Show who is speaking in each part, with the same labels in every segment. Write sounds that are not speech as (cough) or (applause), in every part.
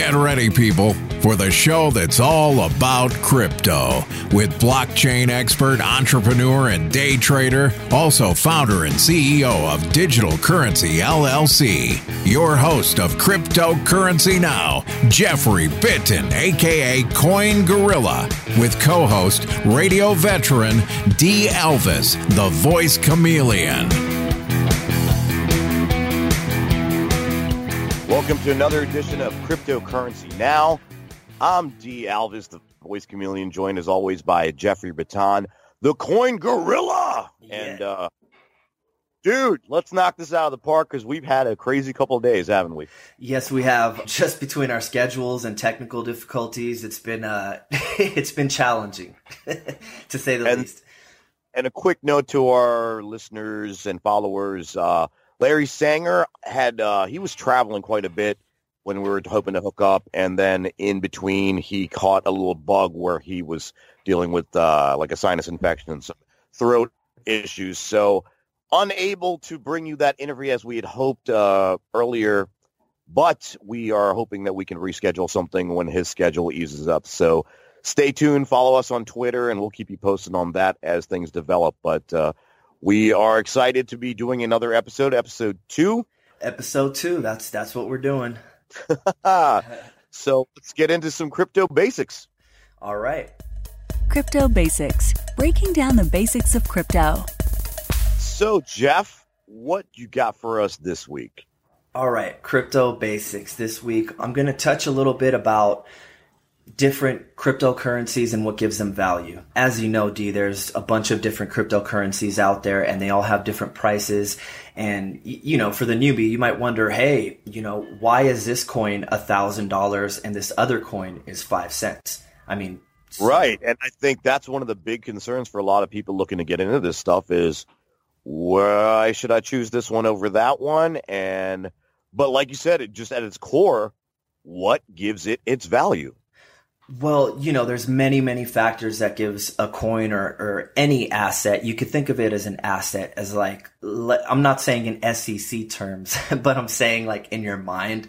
Speaker 1: Get ready, people, for the show that's all about crypto with blockchain expert, entrepreneur, and day trader, also founder and CEO of Digital Currency LLC. Your host of Cryptocurrency Now, Jeffrey Bitten, aka Coin Gorilla, with co host, radio veteran D. Elvis, the voice chameleon.
Speaker 2: Welcome to another edition of Cryptocurrency Now. I'm D. Alvis, the voice chameleon, joined as always by Jeffrey Baton, the coin gorilla.
Speaker 3: Yeah.
Speaker 2: And, uh, dude, let's knock this out of the park because we've had a crazy couple of days, haven't we?
Speaker 3: Yes, we have. (laughs) Just between our schedules and technical difficulties, it's been uh, (laughs) it's been challenging, (laughs) to say the
Speaker 2: And-
Speaker 3: least.
Speaker 2: And a quick note to our listeners and followers: uh, Larry Sanger had uh, he was traveling quite a bit when we were hoping to hook up, and then in between he caught a little bug where he was dealing with uh, like a sinus infection and some throat issues. So unable to bring you that interview as we had hoped uh, earlier, but we are hoping that we can reschedule something when his schedule eases up. So stay tuned, follow us on Twitter, and we'll keep you posted on that as things develop. But uh, we are excited to be doing another episode, episode two.
Speaker 3: Episode two. That's that's what we're doing. (laughs)
Speaker 2: so let's get into some crypto basics.
Speaker 3: All right.
Speaker 4: Crypto Basics, breaking down the basics of crypto.
Speaker 2: So Jeff, what you got for us this week?
Speaker 3: All right, crypto basics. This week, I'm going to touch a little bit about different cryptocurrencies and what gives them value. As you know, D, there's a bunch of different cryptocurrencies out there and they all have different prices. And, you know, for the newbie, you might wonder, hey, you know, why is this coin a thousand dollars and this other coin is five cents? I mean,
Speaker 2: Right. And I think that's one of the big concerns for a lot of people looking to get into this stuff is why should I choose this one over that one? And but like you said, it just at its core, what gives it its value?
Speaker 3: Well, you know, there's many, many factors that gives a coin or, or any asset. You could think of it as an asset, as like, I'm not saying in SEC terms, (laughs) but I'm saying like in your mind.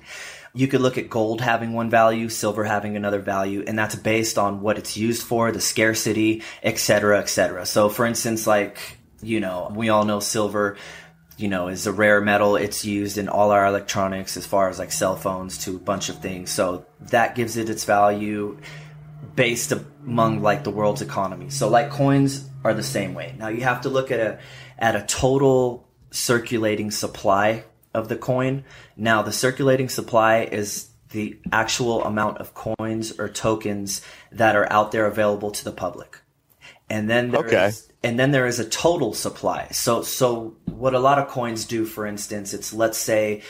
Speaker 3: You could look at gold having one value, silver having another value, and that's based on what it's used for, the scarcity, et cetera, et cetera. So for instance, like, you know, we all know silver, you know, is a rare metal. It's used in all our electronics as far as like cell phones to a bunch of things. So that gives it its value based among like the world's economy. So like coins are the same way. Now you have to look at a at a total circulating supply of the coin. Now the circulating supply is the actual amount of coins or tokens that are out there available to the public. And then there
Speaker 2: Okay.
Speaker 3: And then there is a total supply. So so what a lot of coins do for instance, it's let's say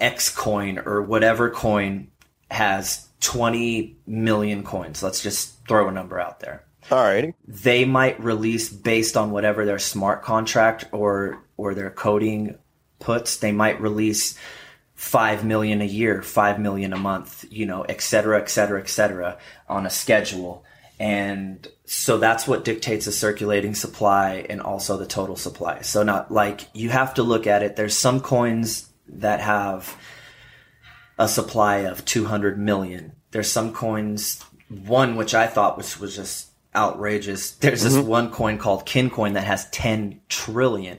Speaker 3: X coin or whatever coin has 20 million coins. Let's just throw a number out there.
Speaker 2: All righty.
Speaker 3: They might release based on whatever their smart contract or or their coding puts. They might release 5 million a year, 5 million a month, you know, et cetera, et cetera, et cetera on a schedule. And so that's what dictates the circulating supply and also the total supply. So not like you have to look at it. There's some coins that have a supply of 200 million. There's some coins, one which I thought which was just outrageous. There's this mm-hmm. one coin called Kincoin that has 10 trillion.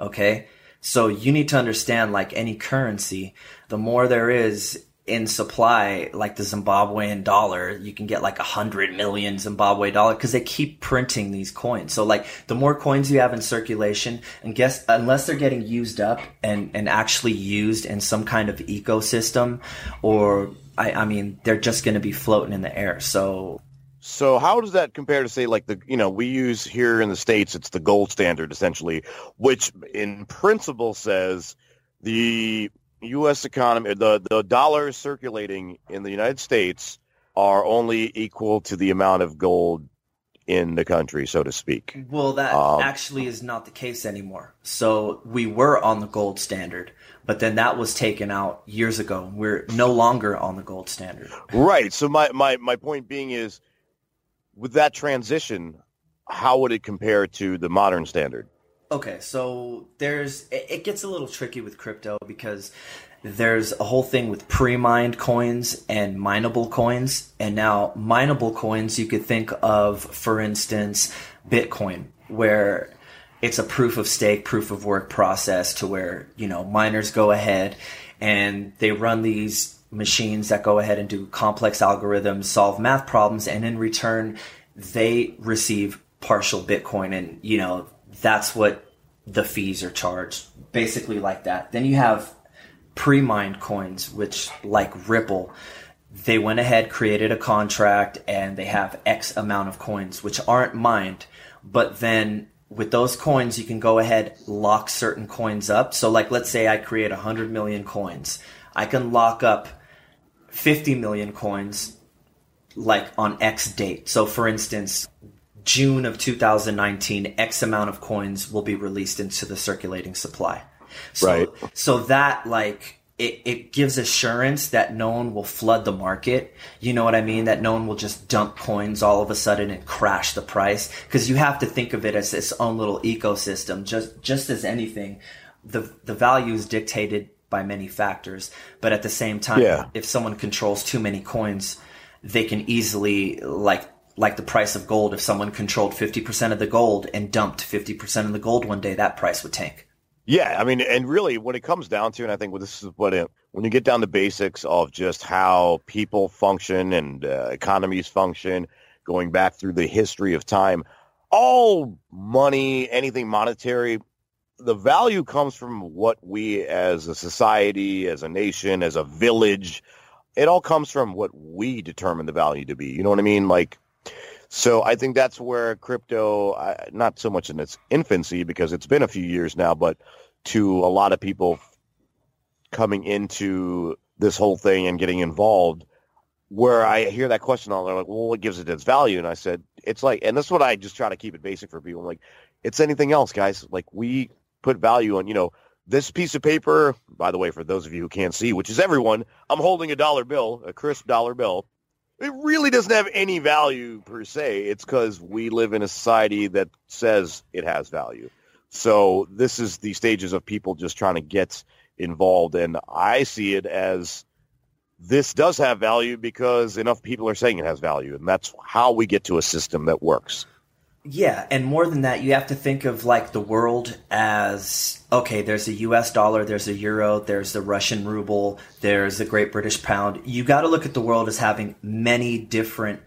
Speaker 3: Okay. So you need to understand like any currency, the more there is in supply, like the Zimbabwean dollar, you can get like a hundred million Zimbabwe dollar because they keep printing these coins. So like the more coins you have in circulation, and guess unless they're getting used up and and actually used in some kind of ecosystem, or I, I mean they're just going to be floating in the air. So
Speaker 2: So how does that compare to say like the you know we use here in the states it's the gold standard essentially, which in principle says the U.S. economy the the dollars circulating in the United States are only equal to the amount of gold in the country, so to speak.
Speaker 3: Well, that
Speaker 2: Um,
Speaker 3: actually is not the case anymore. So we were on the gold standard, but then that was taken out years ago. We're no longer on the gold standard.
Speaker 2: Right. So my, my, my point being is with that transition, how would it compare to the modern standard?
Speaker 3: Okay, so there's it gets a little tricky with crypto because there's a whole thing with pre-mined coins and mineable coins. And now mineable coins you could think of for instance bitcoin where it's a proof of stake proof of work process to where you know miners go ahead and they run these machines that go ahead and do complex algorithms solve math problems and in return they receive partial bitcoin and you know that's what the fees are charged basically like that then you have pre-mined coins, which like Ripple, they went ahead, created a contract, and they have X amount of coins, which aren't mined. But then with those coins, you can go ahead, lock certain coins up. So like, let's say I create 100 million coins. I can lock up 50 million coins like on X date. So for instance, June of 2019, X amount of coins will be released into the circulating supply. So,
Speaker 2: Right.
Speaker 3: So that like it, it gives assurance that no one will flood the market. You know what I mean? That no one will just dump coins all of a sudden and crash the price. Cause you have to think of it as its own little ecosystem. Just, just as anything, the, the value is dictated by many factors. But at the same time,
Speaker 2: Yeah.
Speaker 3: if someone controls too many coins, they can easily like, like the price of gold. If someone controlled 50% of the gold and dumped 50% of the gold one day, that price would tank.
Speaker 2: Yeah, I mean, and really, when it comes down to, and I think this is what it, when you get down to basics of just how people function and uh, economies function, going back through the history of time, all money, anything monetary, the value comes from what we as a society, as a nation, as a village, it all comes from what we determine the value to be. You know what I mean? Like, so I think that's where crypto, uh, not so much in its infancy because it's been a few years now, but to a lot of people coming into this whole thing and getting involved, where I hear that question all, they're like, well, what gives it its value? And I said, it's like, and this is what I just try to keep it basic for people. I'm like, it's anything else, guys. Like we put value on, you know, this piece of paper, by the way, for those of you who can't see, which is everyone, I'm holding a dollar bill, a crisp dollar bill. It really doesn't have any value per se. It's because we live in a society that says it has value. So this is the stages of people just trying to get involved. And I see it as this does have value because enough people are saying it has value. And that's how we get to a system that works.
Speaker 3: Yeah, and more than that, you have to think of like the world as okay, there's a US dollar, there's a euro, there's the Russian ruble, there's the Great British pound. You got to look at the world as having many different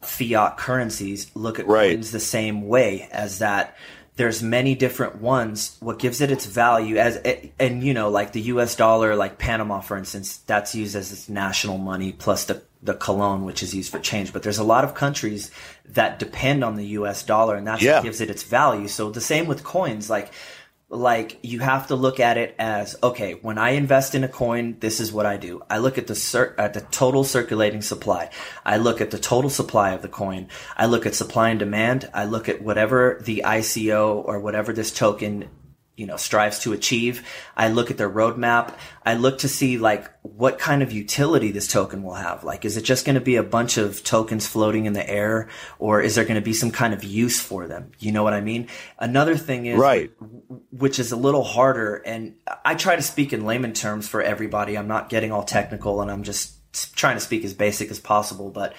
Speaker 3: fiat currencies. Look at
Speaker 2: Right.
Speaker 3: coins the same way as that. There's many different ones. What gives it its value as and you know like the US dollar like Panama for instance, that's used as its national money plus the the colón which is used for change. But there's a lot of countries that depend on the US dollar and that's
Speaker 2: Yeah.
Speaker 3: what gives it its value. So the same with coins like like you have to look at it as okay when i invest in a coin this is what i do i look at the cir- at the total circulating supply i look at the total supply of the coin i look at supply and demand i look at whatever the ico or whatever this token you know strives to achieve i look at their roadmap i look to see like what kind of utility this token will have like is it just going to be a bunch of tokens floating in the air or is there going to be some kind of use for them you know what i mean another thing is
Speaker 2: Right.
Speaker 3: which is a little harder. And I try to speak in layman terms for everybody. I'm not getting all technical and I'm just trying to speak as basic as possible. But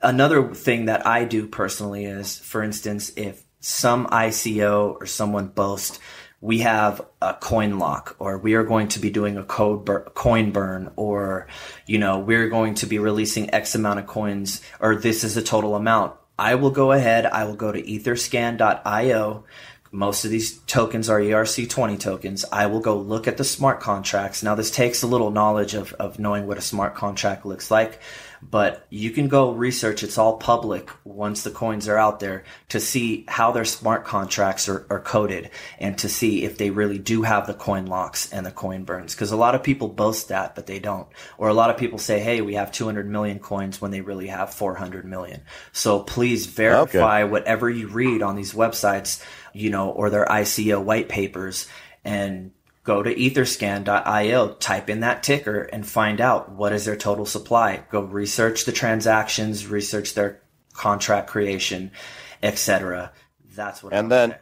Speaker 3: another thing that I do personally is, for instance, if some ICO or someone boasts, we have a coin lock or we are going to be doing a code bur- coin burn or, you know, we're going to be releasing X amount of coins or this is a total amount. I will go ahead. I will go to etherscan.io. Most of these tokens are ERC20 tokens. I will go look at the smart contracts. Now, this takes a little knowledge of, of knowing what a smart contract looks like, but you can go research. It's all public once the coins are out there to see how their smart contracts are, are coded and to see if they really do have the coin locks and the coin burns. Because a lot of people boast that, but they don't. Or a lot of people say, hey, we have 200 million coins when they really have 400 million. So please verify whatever you read on these websites, you know, or their ICO white papers and go to etherscan.io, type in that ticker and find out what is their total supply. Go research the transactions, research their contract creation, etc. That's what I
Speaker 2: And then-
Speaker 3: say.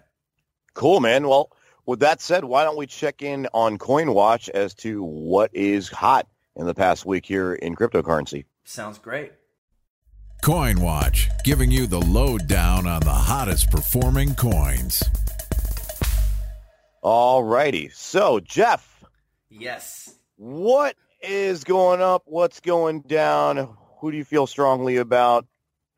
Speaker 2: Cool, man. Well, with that said, why don't we check in on CoinWatch as to what is hot in the past week here in cryptocurrency?
Speaker 3: Sounds great.
Speaker 1: CoinWatch, giving you the lowdown on the hottest performing coins.
Speaker 2: All righty. So, Jeff.
Speaker 3: Yes.
Speaker 2: What is going up? What's going down? Who do you feel strongly about?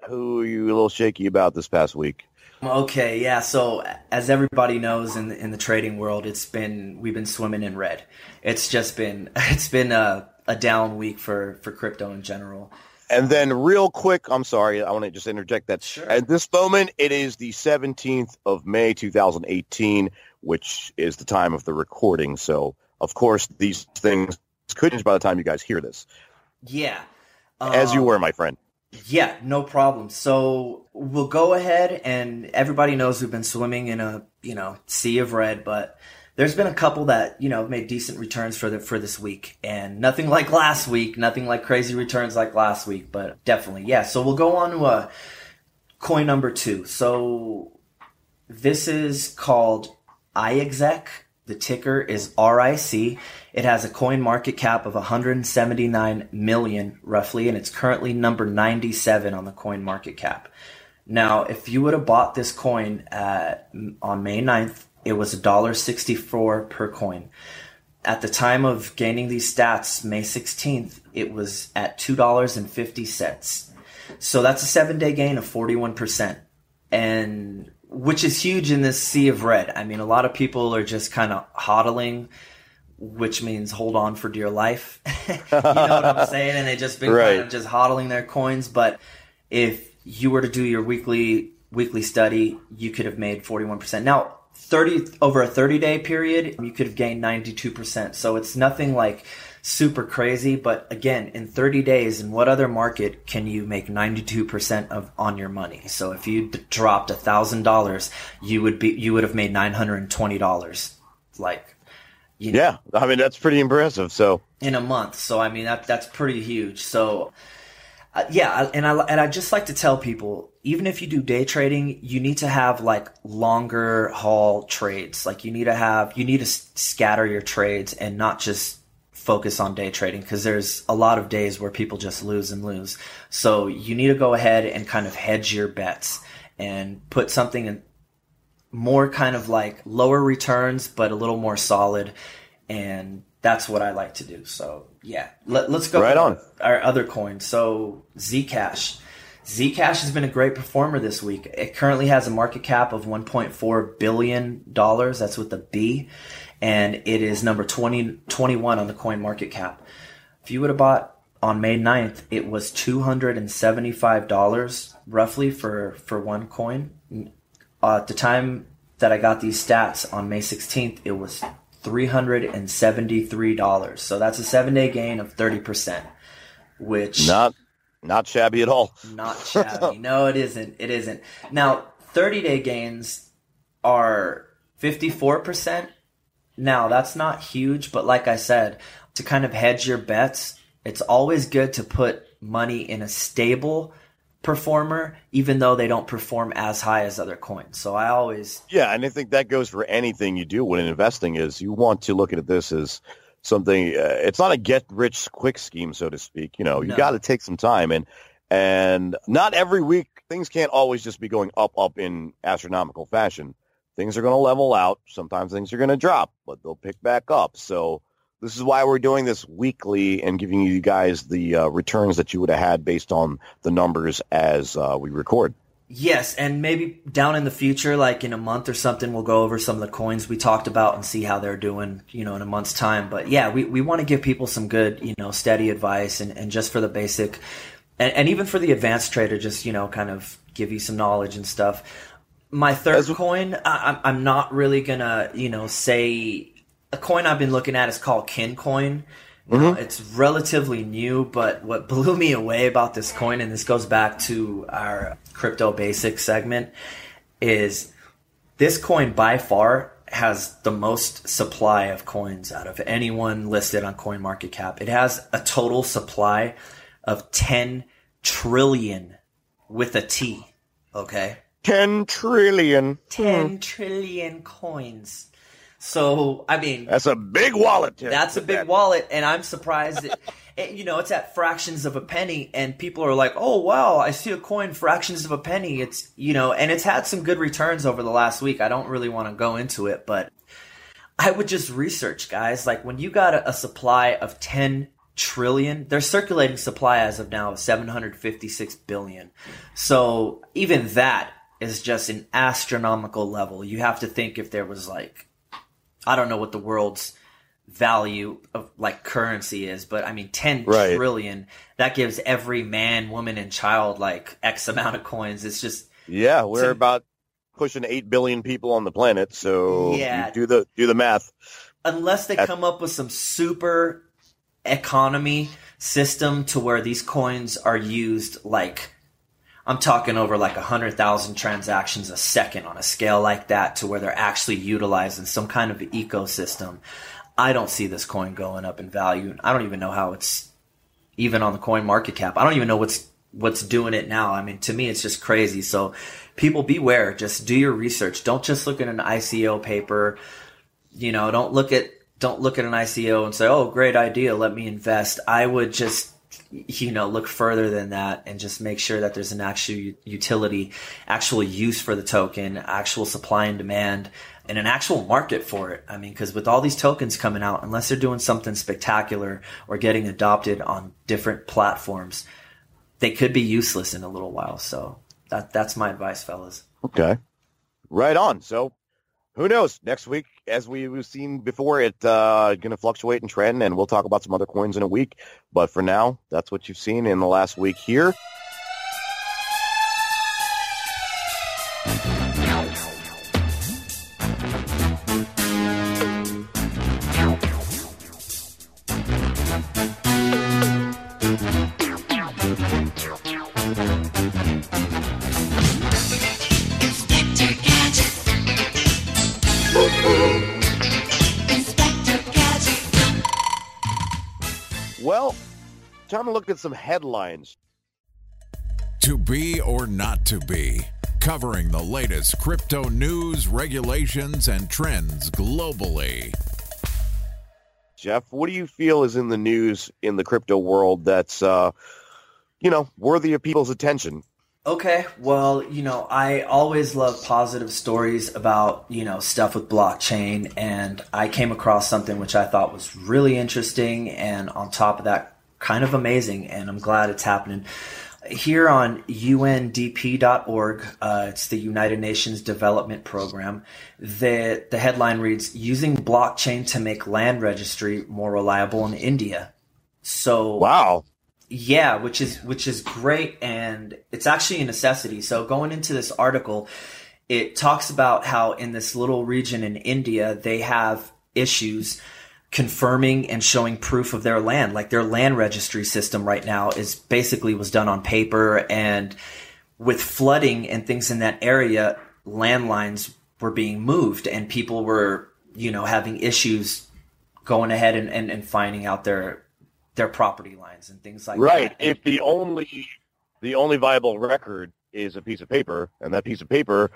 Speaker 2: Who are you a little shaky about this past week?
Speaker 3: Okay, yeah. So as everybody knows in the, in the trading world, it's been we've been swimming in red. It's just been (laughs) it's been a, a down week for for crypto in general.
Speaker 2: And then, real quick, I'm sorry, I want to just interject that.
Speaker 3: Sure.
Speaker 2: At this moment, it is the 17th of May, 2018, which is the time of the recording. So, of course, these things could change by the time you guys hear this.
Speaker 3: Yeah.
Speaker 2: As you
Speaker 3: Um,
Speaker 2: were, my friend.
Speaker 3: Yeah, no problem. So we'll go ahead and everybody knows we've been swimming in a, you know, sea of red, but there's been a couple that, you know, made decent returns for the for this week. And nothing like last week, nothing like crazy returns like last week, but definitely. Yeah, so we'll go on to uh coin number 2. So this is called iExec. The ticker is RIC. It has a coin market cap of 179 million roughly, and it's currently number 97 on the coin market cap. Now, if you would have bought this coin at, on May 9th, it was $1.64 per coin. At the time of gaining these stats, May 16th, it was at $2.50. So that's a seven day gain of 41%. And which is huge in this sea of red. I mean, a lot of people are just kind of hodling, which means hold on for dear life. (laughs) you know what I'm saying? And they just been
Speaker 2: Right.
Speaker 3: kind of just hodling their coins. But if you were to do your weekly weekly study, you could have made 41%. Now, 30 over a 30 day period, you could have gained 92%. So it's nothing like super crazy, but again, in 30 days, in what other market can you make 92% of on your money? So if you d- dropped $1,000, you would be you would have made $920. Like you know,
Speaker 2: Yeah, I mean, that's pretty impressive. So,
Speaker 3: in a month. So I mean that that's pretty huge. So uh, yeah, and I and I just like to tell people, even if you do day trading, you need to have like longer haul trades. Like you need to have you need to s- scatter your trades and not just focus on day trading because there's a lot of days where people just lose and lose. So you need to go ahead and kind of hedge your bets and put something in more kind of like lower returns but a little more solid and that's what I like to do. So yeah, Let, let's go
Speaker 2: Right on.
Speaker 3: our other coin. So Zcash. Zcash has been a great performer this week. It currently has a market cap of 1.4 billion dollars. That's with the B, and it is number 20, 21 on the coin market cap. If you would have bought on May 9th, it was $275 roughly for for one coin. Uh, at the time that I got these stats on May 16th, it was $373. So that's a 7-day gain of 30%, which
Speaker 2: not not shabby at all.
Speaker 3: not shabby. (laughs) no, it isn't. It isn't. Now, 30 day gains are 54%. Now, that's not huge, but like I said, to kind of hedge your bets, it's always good to put money in a stable performer, even though they don't perform as high as other coins. So I always,
Speaker 2: Yeah, and I think that goes for anything you do when investing. Is you want to look at this as something. Uh, it's not a get rich quick scheme, so to speak. You know, you
Speaker 3: No.
Speaker 2: got to take some time, and and not every week things can't always just be going up up in astronomical fashion. Things are going to level out. Sometimes things are going to drop, but they'll pick back up. So this is why we're doing this weekly and giving you guys the uh, returns that you would have had based on the numbers as uh, we record.
Speaker 3: Yes, and maybe down in the future, like in a month or something, we'll go over some of the coins we talked about and see how they're doing, you know, in a month's time. But yeah, we, we want to give people some good, you know, steady advice and, and just for the basic, and, and even for the advanced trader, just, you know, kind of give you some knowledge and stuff. My third coin, I, I'm- I'm not really gonna, you know, say a coin I've been looking at is called Kincoin. Now, mm-hmm. It's relatively new, but what (laughs) blew me away about this coin, and this goes back to our crypto basics segment, is this coin by far has the most supply of coins out of anyone listed on CoinMarketCap. It has a total supply of 10 trillion with a T. Okay.
Speaker 2: 10 trillion.
Speaker 3: 10 hmm. trillion coins. So, I mean,
Speaker 2: That's a big wallet. Tim.
Speaker 3: That's a big wallet, and I'm surprised. That, (laughs) it, you know, it's at fractions of a penny, and people are like, "Oh wow, I see a coin fractions of a penny." It's you know, and it's had some good returns over the last week. I don't really want to go into it, but I would just research, guys. Like when you got a, a supply of 10 trillion, their circulating supply as of now is 756 billion. So even that is just an astronomical level. You have to think if there was like I don't know what the world's value of like currency is, but I mean ten
Speaker 2: Right.
Speaker 3: trillion. That gives every man, woman, and child like X amount of coins. It's just
Speaker 2: Yeah, we're
Speaker 3: to-
Speaker 2: about pushing 8 billion people on the planet, so
Speaker 3: Yeah.
Speaker 2: do the do the math.
Speaker 3: unless they
Speaker 2: At-
Speaker 3: come up with some super economy system to where these coins are used like I'm talking over like a hundred thousand transactions a second on a scale like that to where they're actually utilizing some kind of ecosystem. I don't see this coin going up in value. I don't even know how it's even on the coin market cap. I don't even know what's what's doing it now. I mean, to me, it's just crazy. So, people beware. Just do your research. Don't just look at an ICO paper. You know, don't look at don't look at an ICO and say, "Oh, great idea, let me invest." I would just you know look further than that and just make sure that there's an actual utility, actual use for the token, actual supply and demand, and an actual market for it. I mean, because with all these tokens coming out, unless they're doing something spectacular or getting adopted on different platforms, they could be useless in a little while. So that that's my advice, fellas.
Speaker 2: Okay. Right on. So who knows? Next week, as we've seen before, it uh gonna fluctuate and trend and we'll talk about some other coins in a week. But for now, that's what you've seen in the last week here. Time look at some headlines.
Speaker 1: To be or not to be, covering the latest crypto news, regulations, and trends globally.
Speaker 2: Jeff, what do you feel is in the news in the crypto world that's uh you know, worthy of people's attention?
Speaker 3: Okay, well, you know, I always love positive stories about, you know, stuff with blockchain, and I came across something which I thought was really interesting, and on top of that, kind of amazing, and I'm glad it's happening. Here on UNDP.org, uh, it's the United Nations Development Program. The, the headline reads Using Blockchain to Make Land Registry More Reliable in India. So,
Speaker 2: Wow.
Speaker 3: yeah, which is which is great, and it's actually a necessity. So going into this article, it talks about how in this little region in India they have issues confirming and showing proof of their land. Like their land registry system right now is basically was done on paper, and with flooding and things in that area, landlines were being moved, and people were you know having issues going ahead and, and, and finding out their their property lines and things like
Speaker 2: Right.
Speaker 3: that. Right.
Speaker 2: If the only the only viable record is a piece of paper, and that piece of paper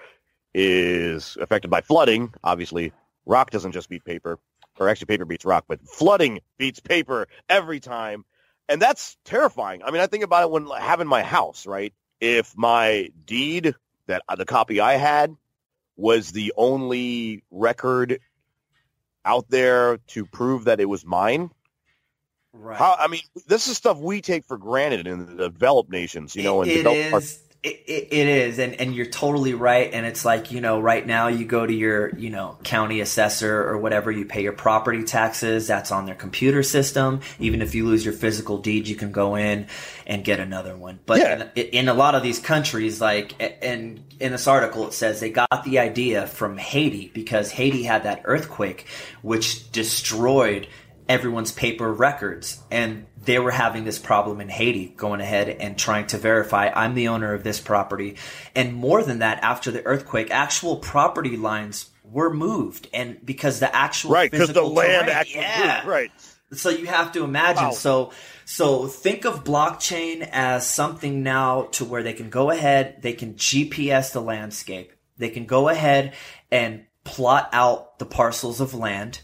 Speaker 2: is affected by flooding, obviously rock doesn't just beat paper, or actually paper beats rock, but flooding beats paper every time. And that's terrifying. I mean, I think about it when having my house, right? If my deed that uh, the copy I had was the only record out there to prove that it was mine,
Speaker 3: right.
Speaker 2: how, I mean, this is stuff we take for granted in the developed nations, you know, and
Speaker 3: it
Speaker 2: developed parts.
Speaker 3: is. It, it, it is, and and you're totally right. And it's like you know, right now you go to your you know county assessor or whatever, you pay your property taxes. That's on their computer system. Even if you lose your physical deed, you can go in and get another one. But
Speaker 2: Yeah.
Speaker 3: in, in a lot of these countries, like and in this article, it says they got the idea from Haiti because Haiti had that earthquake, which destroyed everyone's paper records and they were having this problem in Haiti going ahead and trying to verify I'm the owner of this property and more than that after the earthquake actual property lines were moved and because the actual
Speaker 2: Right, because the land
Speaker 3: terrain-
Speaker 2: actually
Speaker 3: yeah.
Speaker 2: moved, right.
Speaker 3: So you have to imagine.
Speaker 2: Wow.
Speaker 3: So so think of blockchain as something now to where they can go ahead, they can GPS the landscape. They can go ahead and plot out the parcels of land.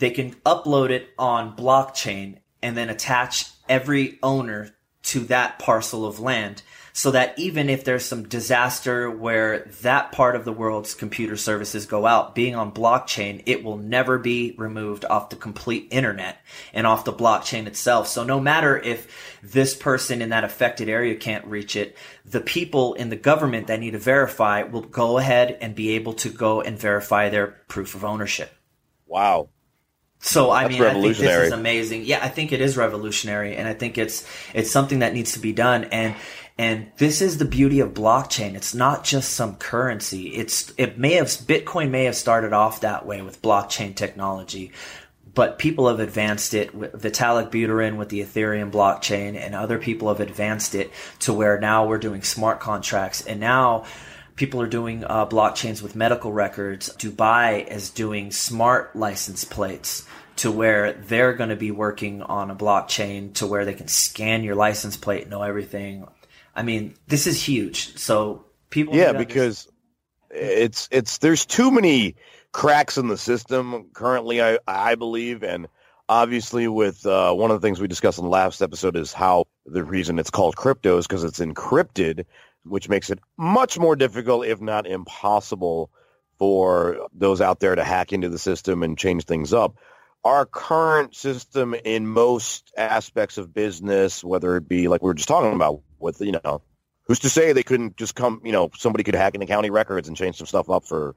Speaker 3: They can upload it on blockchain and then attach every owner to that parcel of land so that even if there's some disaster where that part of the world's computer services go out, being on blockchain, it will never be removed off the complete internet and off the blockchain itself. So no matter if this person in that affected area can't reach it, the people in the government that need to verify will go ahead and be able to go and verify their proof of ownership.
Speaker 2: Wow.
Speaker 3: So I
Speaker 2: That's
Speaker 3: mean, I think this is amazing. Yeah, I think it is revolutionary, and I think it's it's something that needs to be done. And and this is the beauty of blockchain. It's not just some currency. It's it may have Bitcoin may have started off that way with blockchain technology, but people have advanced it. Vitalik Buterin with the Ethereum blockchain, and other people have advanced it to where now we're doing smart contracts, and now people are doing uh, blockchains with medical records. Dubai is doing smart license plates to where they're going to be working on a blockchain to where they can scan your license plate, know everything. I mean, this is huge. So people,
Speaker 2: Yeah, because it's it's there's too many cracks in the system currently. I I believe, and obviously, with uh, one of the things we discussed in the last episode is how the reason it's called crypto is because it's encrypted, which makes it much more difficult, if not impossible, for those out there to hack into the system and change things up. Our current system in most aspects of business, whether it be like we were just talking about with, you know, who's to say they couldn't just come, you know, somebody could hack into county records and change some stuff up for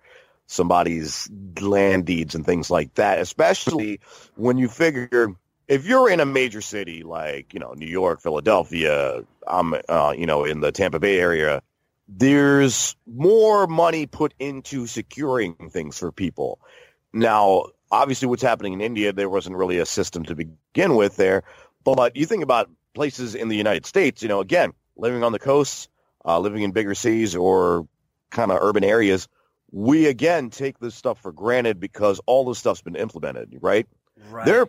Speaker 2: somebody's land deeds and things like that, especially when you figure if you're in a major city like, you know, New York, Philadelphia, um, uh, you know, in the Tampa Bay area, there's more money put into securing things for people. Now, obviously what's happening in India, there wasn't really a system to begin with there, but you think about places in the United States, you know, again, living on the coasts, uh, living in bigger cities or kind of urban areas, we again take this stuff for granted because all this stuff's been implemented, right?
Speaker 3: Right.
Speaker 2: There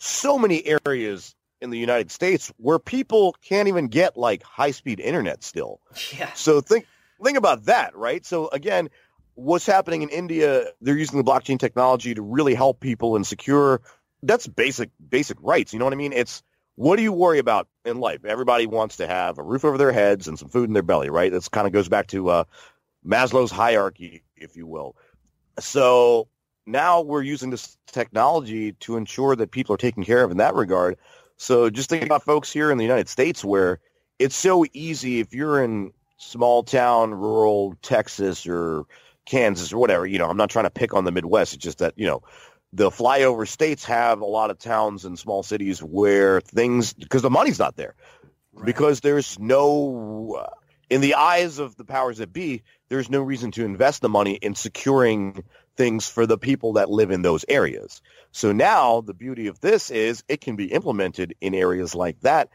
Speaker 2: so many areas in the United States where people can't even get like high-speed internet still.
Speaker 3: yeah.
Speaker 2: So think think about that, right? So again, what's happening in India? They're using the blockchain technology to really help people and secure. That's basic basic rights. You know what I mean? It's what do you worry about in life? Everybody wants to have a roof over their heads and some food in their belly, right? This kind of goes back to uh, Maslow's hierarchy, if you will. So now we're using this technology to ensure that people are taken care of in that regard. So just think about folks here in the United States where it's so easy if you're in small town, rural Texas or Kansas or whatever, you know, I'm not trying to pick on the Midwest. It's just that, you know, the flyover states have a lot of towns and small cities where things, because the money's not there, because there's no, uh, in the eyes of the powers that be, there's no reason to invest the money in securing things for the people that live in those areas. So now the beauty of this is it can be implemented in areas like that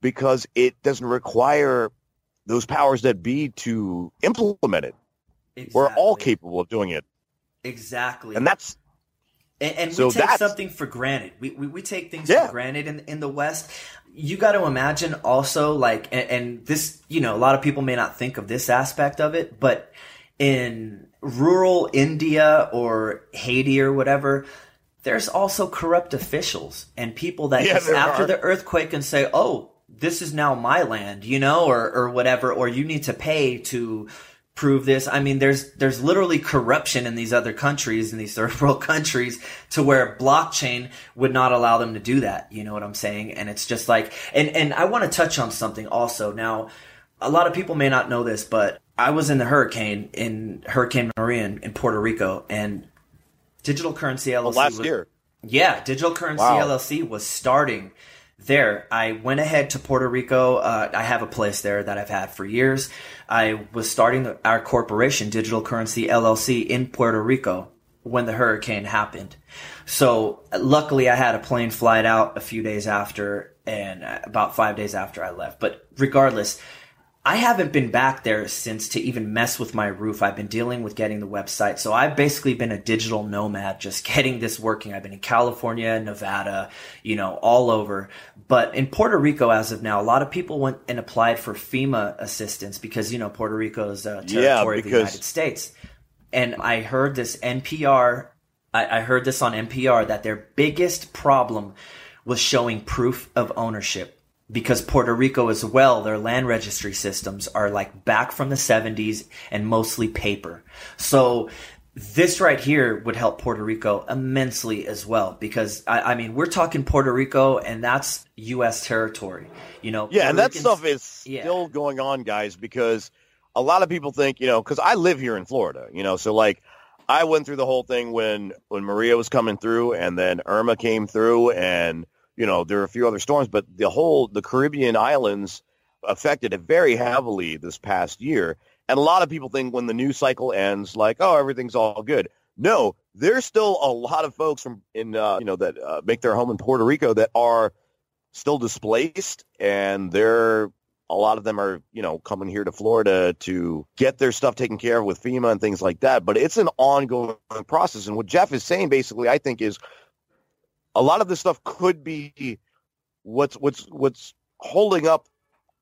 Speaker 2: because it doesn't require those powers that be to implement it. We're all capable of doing it.
Speaker 3: Exactly.
Speaker 2: And that's
Speaker 3: And, and
Speaker 2: So
Speaker 3: we take something for granted. We, we, we take things
Speaker 2: Yeah.
Speaker 3: for granted in, in the West. You got to imagine also, like, and, and this, you know, a lot of people may not think of this aspect of it, but in rural India or Haiti or whatever, there's also corrupt officials and people that
Speaker 2: Yeah,
Speaker 3: just after
Speaker 2: are.
Speaker 3: the earthquake and say, oh, this is now my land, you know, or, or whatever, or you need to pay to prove this. I mean, there's, there's literally corruption in these other countries, in these (laughs) third world countries to where blockchain would not allow them to do that. You know what I'm saying? And it's just like, and, and I want to touch on something also. Now, a lot of people may not know this, but I was in the hurricane in Hurricane Maria in, in Puerto Rico and digital currency LLC
Speaker 2: last
Speaker 3: was-
Speaker 2: year.
Speaker 3: yeah, Digital Currency
Speaker 2: Wow.
Speaker 3: LLC was starting there. I went ahead to Puerto Rico. Uh, I have a place there that I've had for years. I was starting the, our corporation, Digital Currency LLC, in Puerto Rico when the hurricane happened. So luckily, I had a plane flight out a few days after, and uh, about five days after I left. But regardless, I haven't been back there since to even mess with my roof. I've been dealing with getting the website. So I've basically been a digital nomad, just getting this working. I've been in California, Nevada, you know, all over. But in Puerto Rico, as of now, a lot of people went and applied for FEMA assistance because, you know, Puerto Rico is a territory of the United States. And I heard this NPR, I, I heard this on NPR that their biggest problem was showing proof of ownership because Puerto Rico as well, their land registry systems are like back from the 70s and mostly paper. So this right here would help Puerto Rico immensely as well because I, I mean we're talking Puerto Rico and that's U.S. territory. You know,
Speaker 2: Yeah, and that
Speaker 3: Ricans-
Speaker 2: stuff is
Speaker 3: yeah.
Speaker 2: still going on, guys, because a lot of people think, you know, because I live here in Florida, you know, so like I went through the whole thing when when Maria was coming through, and then Irma came through, and you know there are a few other storms, but the whole the Caribbean islands affected it very heavily this past year, and a lot of people think when the news cycle ends, like, oh, everything's all good. No, there's still a lot of folks from in uh, you know that uh, make their home in Puerto Rico that are still displaced and they're a lot of them are you know coming here to Florida to get their stuff taken care of with FEMA and things like that. But it's an ongoing process. And what Jeff is saying basically I think is a lot of this stuff could be what's what's what's holding up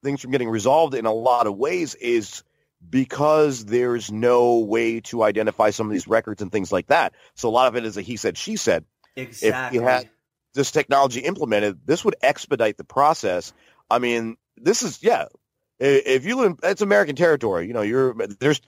Speaker 2: things from getting resolved in a lot of ways is because there's no way to identify some of these records and things like that so a lot of it is a he said she said
Speaker 3: exactly.
Speaker 2: If you had- this technology implemented, this would expedite the process. I mean, this is yeah. If you live, it's American territory. You know, you're there's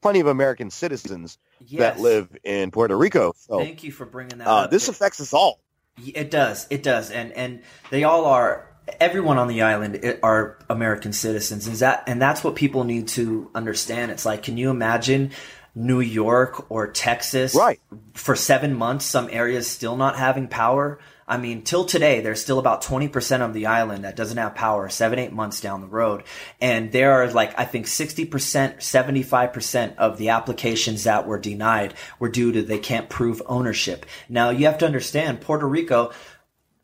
Speaker 2: plenty of American citizens
Speaker 3: yes.
Speaker 2: that live in Puerto Rico. So
Speaker 3: Thank you for bringing that
Speaker 2: uh,
Speaker 3: up.
Speaker 2: this affects us all.
Speaker 3: It does. It does. And and they all are. Everyone on the island eh, are American citizens. Is that and that's what people need to understand. It's like, can you imagine New York or Texas,
Speaker 2: Right.
Speaker 3: For seven months, some areas still not having power. I mean, till today, there's still about 20% of the island that doesn't have power, seven, eight months down the road. And there are like, I think 60%, 75% of the applications that were denied were due to they can't prove ownership. Now, you have to understand, Puerto Rico,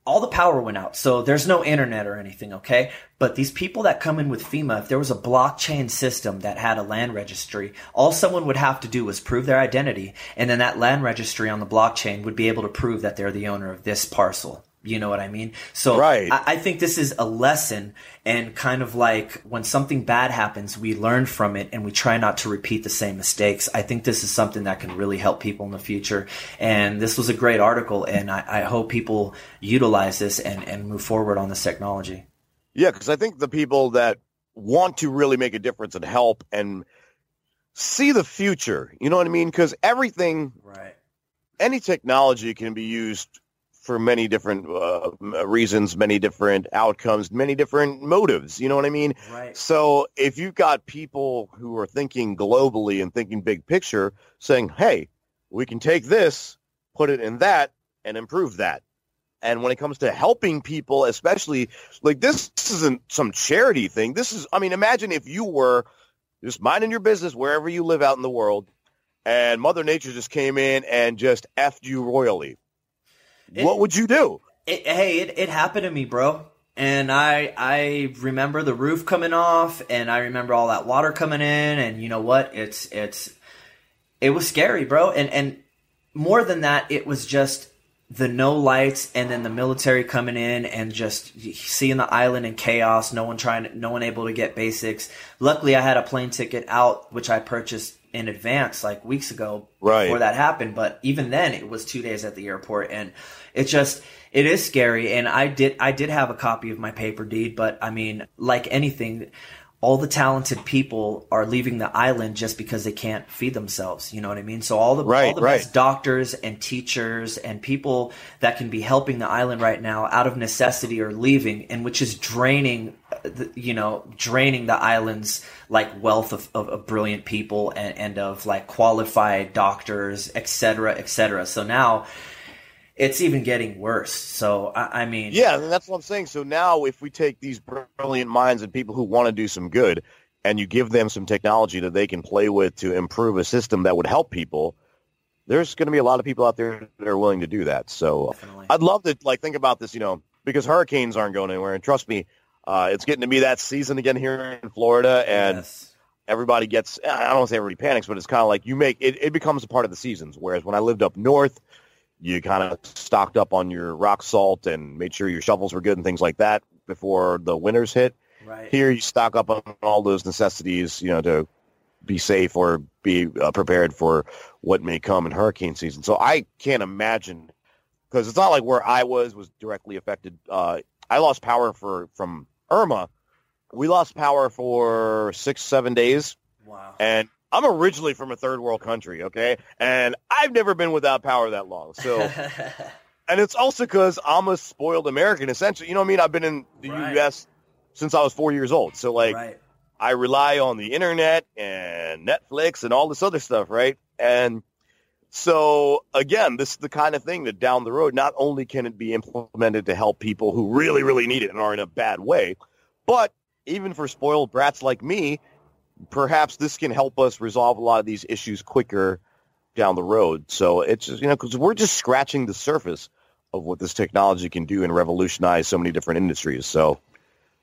Speaker 3: all the power went out. So there's no internet or anything, okay? But these people that come in with FEMA, if there was a blockchain system that had a land registry, all someone would have to do was prove their identity. And then that land registry on the blockchain would be able to prove that they're the owner of this parcel. You know what I mean? So
Speaker 2: Right.
Speaker 3: I, I think this is a lesson and kind of like when something bad happens, we learn from it and we try not to repeat the same mistakes. I think this is something that can really help people in the future. And this was a great article and I, I hope people utilize this and, and move forward on this technology.
Speaker 2: Yeah, because I think the people that want to really make a difference and help and see the future, you know what I mean? Because everything
Speaker 3: Right.
Speaker 2: any technology can be used for many different uh, reasons, many different outcomes, many different motives. You know what I mean?
Speaker 3: Right.
Speaker 2: So if you've got people who are thinking globally and thinking big picture, saying, "Hey, we can take this, put it in that, and improve that." And when it comes to helping people, especially like this, isn't some charity thing. This is, I mean, imagine if you were just minding your business wherever you live out in the world, and Mother Nature just came in and just effed you royally.
Speaker 3: It-
Speaker 2: what would you do?
Speaker 3: It, hey, it, it happened to me, bro. And I I remember the roof coming off, and I remember all that water coming in, and you know what? It's it's it was scary, bro. And and more than that, it was just the no lights, and then the military coming in, and just seeing the island in chaos. No one trying, no one able to get basics. Luckily, I had a plane ticket out, which I purchased in advance, like weeks ago,
Speaker 2: Right.
Speaker 3: before that happened. But even then, it was two days at the airport, and it just it is scary. And I did I did have a copy of my paper deed, but I mean, like anything. All the talented people are leaving the island just because they can't feed themselves. You know what I mean? So all the
Speaker 2: Right,
Speaker 3: all the
Speaker 2: right.
Speaker 3: best doctors and teachers and people that can be helping the island right now out of necessity are leaving, and which is draining, the, you know, draining the island's like wealth of, of, of brilliant people and, and of like qualified doctors, et cetera, et cetera. So now it's even getting worse. So I, I mean,
Speaker 2: Yeah, and that's what I'm saying. So now, if we take these brilliant minds and people who want to do some good, and you give them some technology that they can play with to improve a system that would help people, there's going to be a lot of people out there that are willing to do that. So
Speaker 3: Definitely.
Speaker 2: I'd love to like think about this, you know, because hurricanes aren't going anywhere, and trust me, Uh, it's getting to be that season again here in Florida, and
Speaker 3: Yes.
Speaker 2: everybody gets. I don't want to say everybody panics, but it's kind of like you make it. It becomes a part of the seasons. Whereas when I lived up north, you kind of stocked up on your rock salt and made sure your shovels were good and things like that before the winters hit.
Speaker 3: Right.
Speaker 2: Here, you stock up on all those necessities, you know, to be safe or be uh, prepared for what may come in hurricane season. So I can't imagine because it's not like where I was was directly affected. Uh, I lost power for from Irma. We lost power for six, seven days,
Speaker 3: Wow.
Speaker 2: and I'm originally from a third world country, okay, and I've never been without power that long. So, (laughs) and it's also because I'm a spoiled American, essentially. You know what I mean? I've been in the
Speaker 3: Right.
Speaker 2: U.S. since I was four years old, so like.
Speaker 3: right.
Speaker 2: I rely on the internet and Netflix and all this other stuff, right? And so again, this is the kind of thing that down the road, not only can it be implemented to help people who really, really need it and are in a bad way, but even for spoiled brats like me, perhaps this can help us resolve a lot of these issues quicker down the road. So it's just, you know, because we're just scratching the surface of what this technology can do and revolutionize so many different industries. So,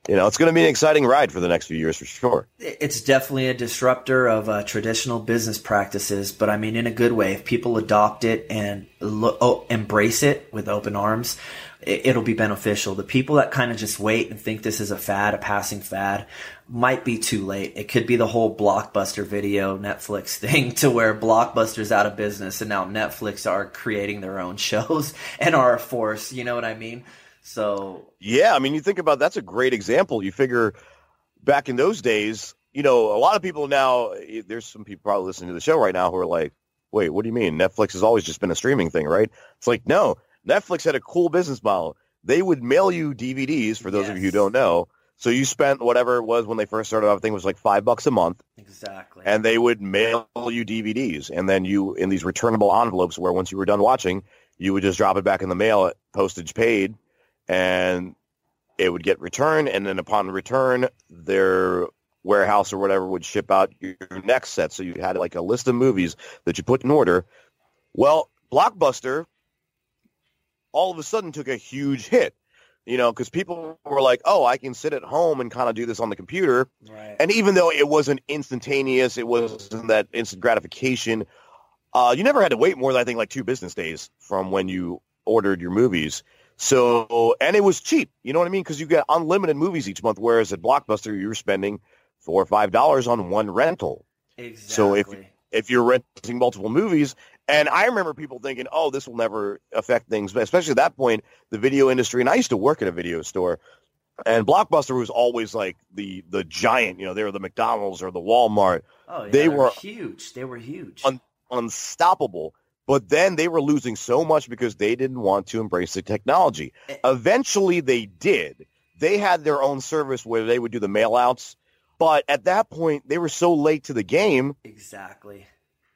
Speaker 2: you know, it's going to be an exciting ride for the next few years for sure.
Speaker 3: It's definitely a disruptor of uh, traditional business practices, but I mean in a good way. If people adopt it and lo- oh, embrace it with open arms, it, it'll be beneficial. The people that kind of just wait and think this is a fad, a passing fad, might be too late. It could be the whole blockbuster video Netflix (laughs) thing to where blockbuster's out of business and now Netflix are creating their own (laughs) shows and are a force. You know what I mean? So
Speaker 2: Yeah, I mean, you think about that's a great example. You figure back in those days, you know, a lot of people now. Eh, there's some people probably listening to the show right now who are like, "Wait, what do you mean? Netflix has always just been a streaming thing, right?" It's like, no, Netflix had a cool business model. They would mail you DVDs for those of you who don't know. So you spent whatever it was when they first started. I think it was like five bucks a month,
Speaker 3: exactly.
Speaker 2: and they would mail you DVDs, and then you in these returnable envelopes where once you were done watching, you would just drop it back in the mail at postage paid, and it would get returned, and then upon return, their warehouse or whatever would ship out your next set. So you had like a list of movies that you put in order. Well, Blockbuster all of a sudden took a huge hit, you know, because people were like, "Oh, I can sit at home and kind of do this on the computer."
Speaker 3: right.
Speaker 2: And even though it wasn't instantaneous, it wasn't that instant gratification. Uh, you never had to wait more than I think like two business days from when you ordered your movies. So, and it was cheap. You know what I mean? Because you get unlimited movies each month, whereas at Blockbuster you were spending four or five dollars on one rental.
Speaker 3: exactly.
Speaker 2: so if- If you're renting multiple movies, and I remember people thinking, "Oh, this will never affect things," but especially at that point, the video industry. And I used to work at a video store, and Blockbuster was always like the the giant. You know, they were the McDonald's or the Walmart
Speaker 3: Oh, yeah,
Speaker 2: They
Speaker 3: they
Speaker 2: were-
Speaker 3: were huge. They were huge.
Speaker 2: Un- unstoppable. But then they were losing so much because they didn't want to embrace the technology.
Speaker 3: Eh.
Speaker 2: Eventually they did. They had their own service where they would do the mail outs. But at that point, they were so late to the game.
Speaker 3: exactly.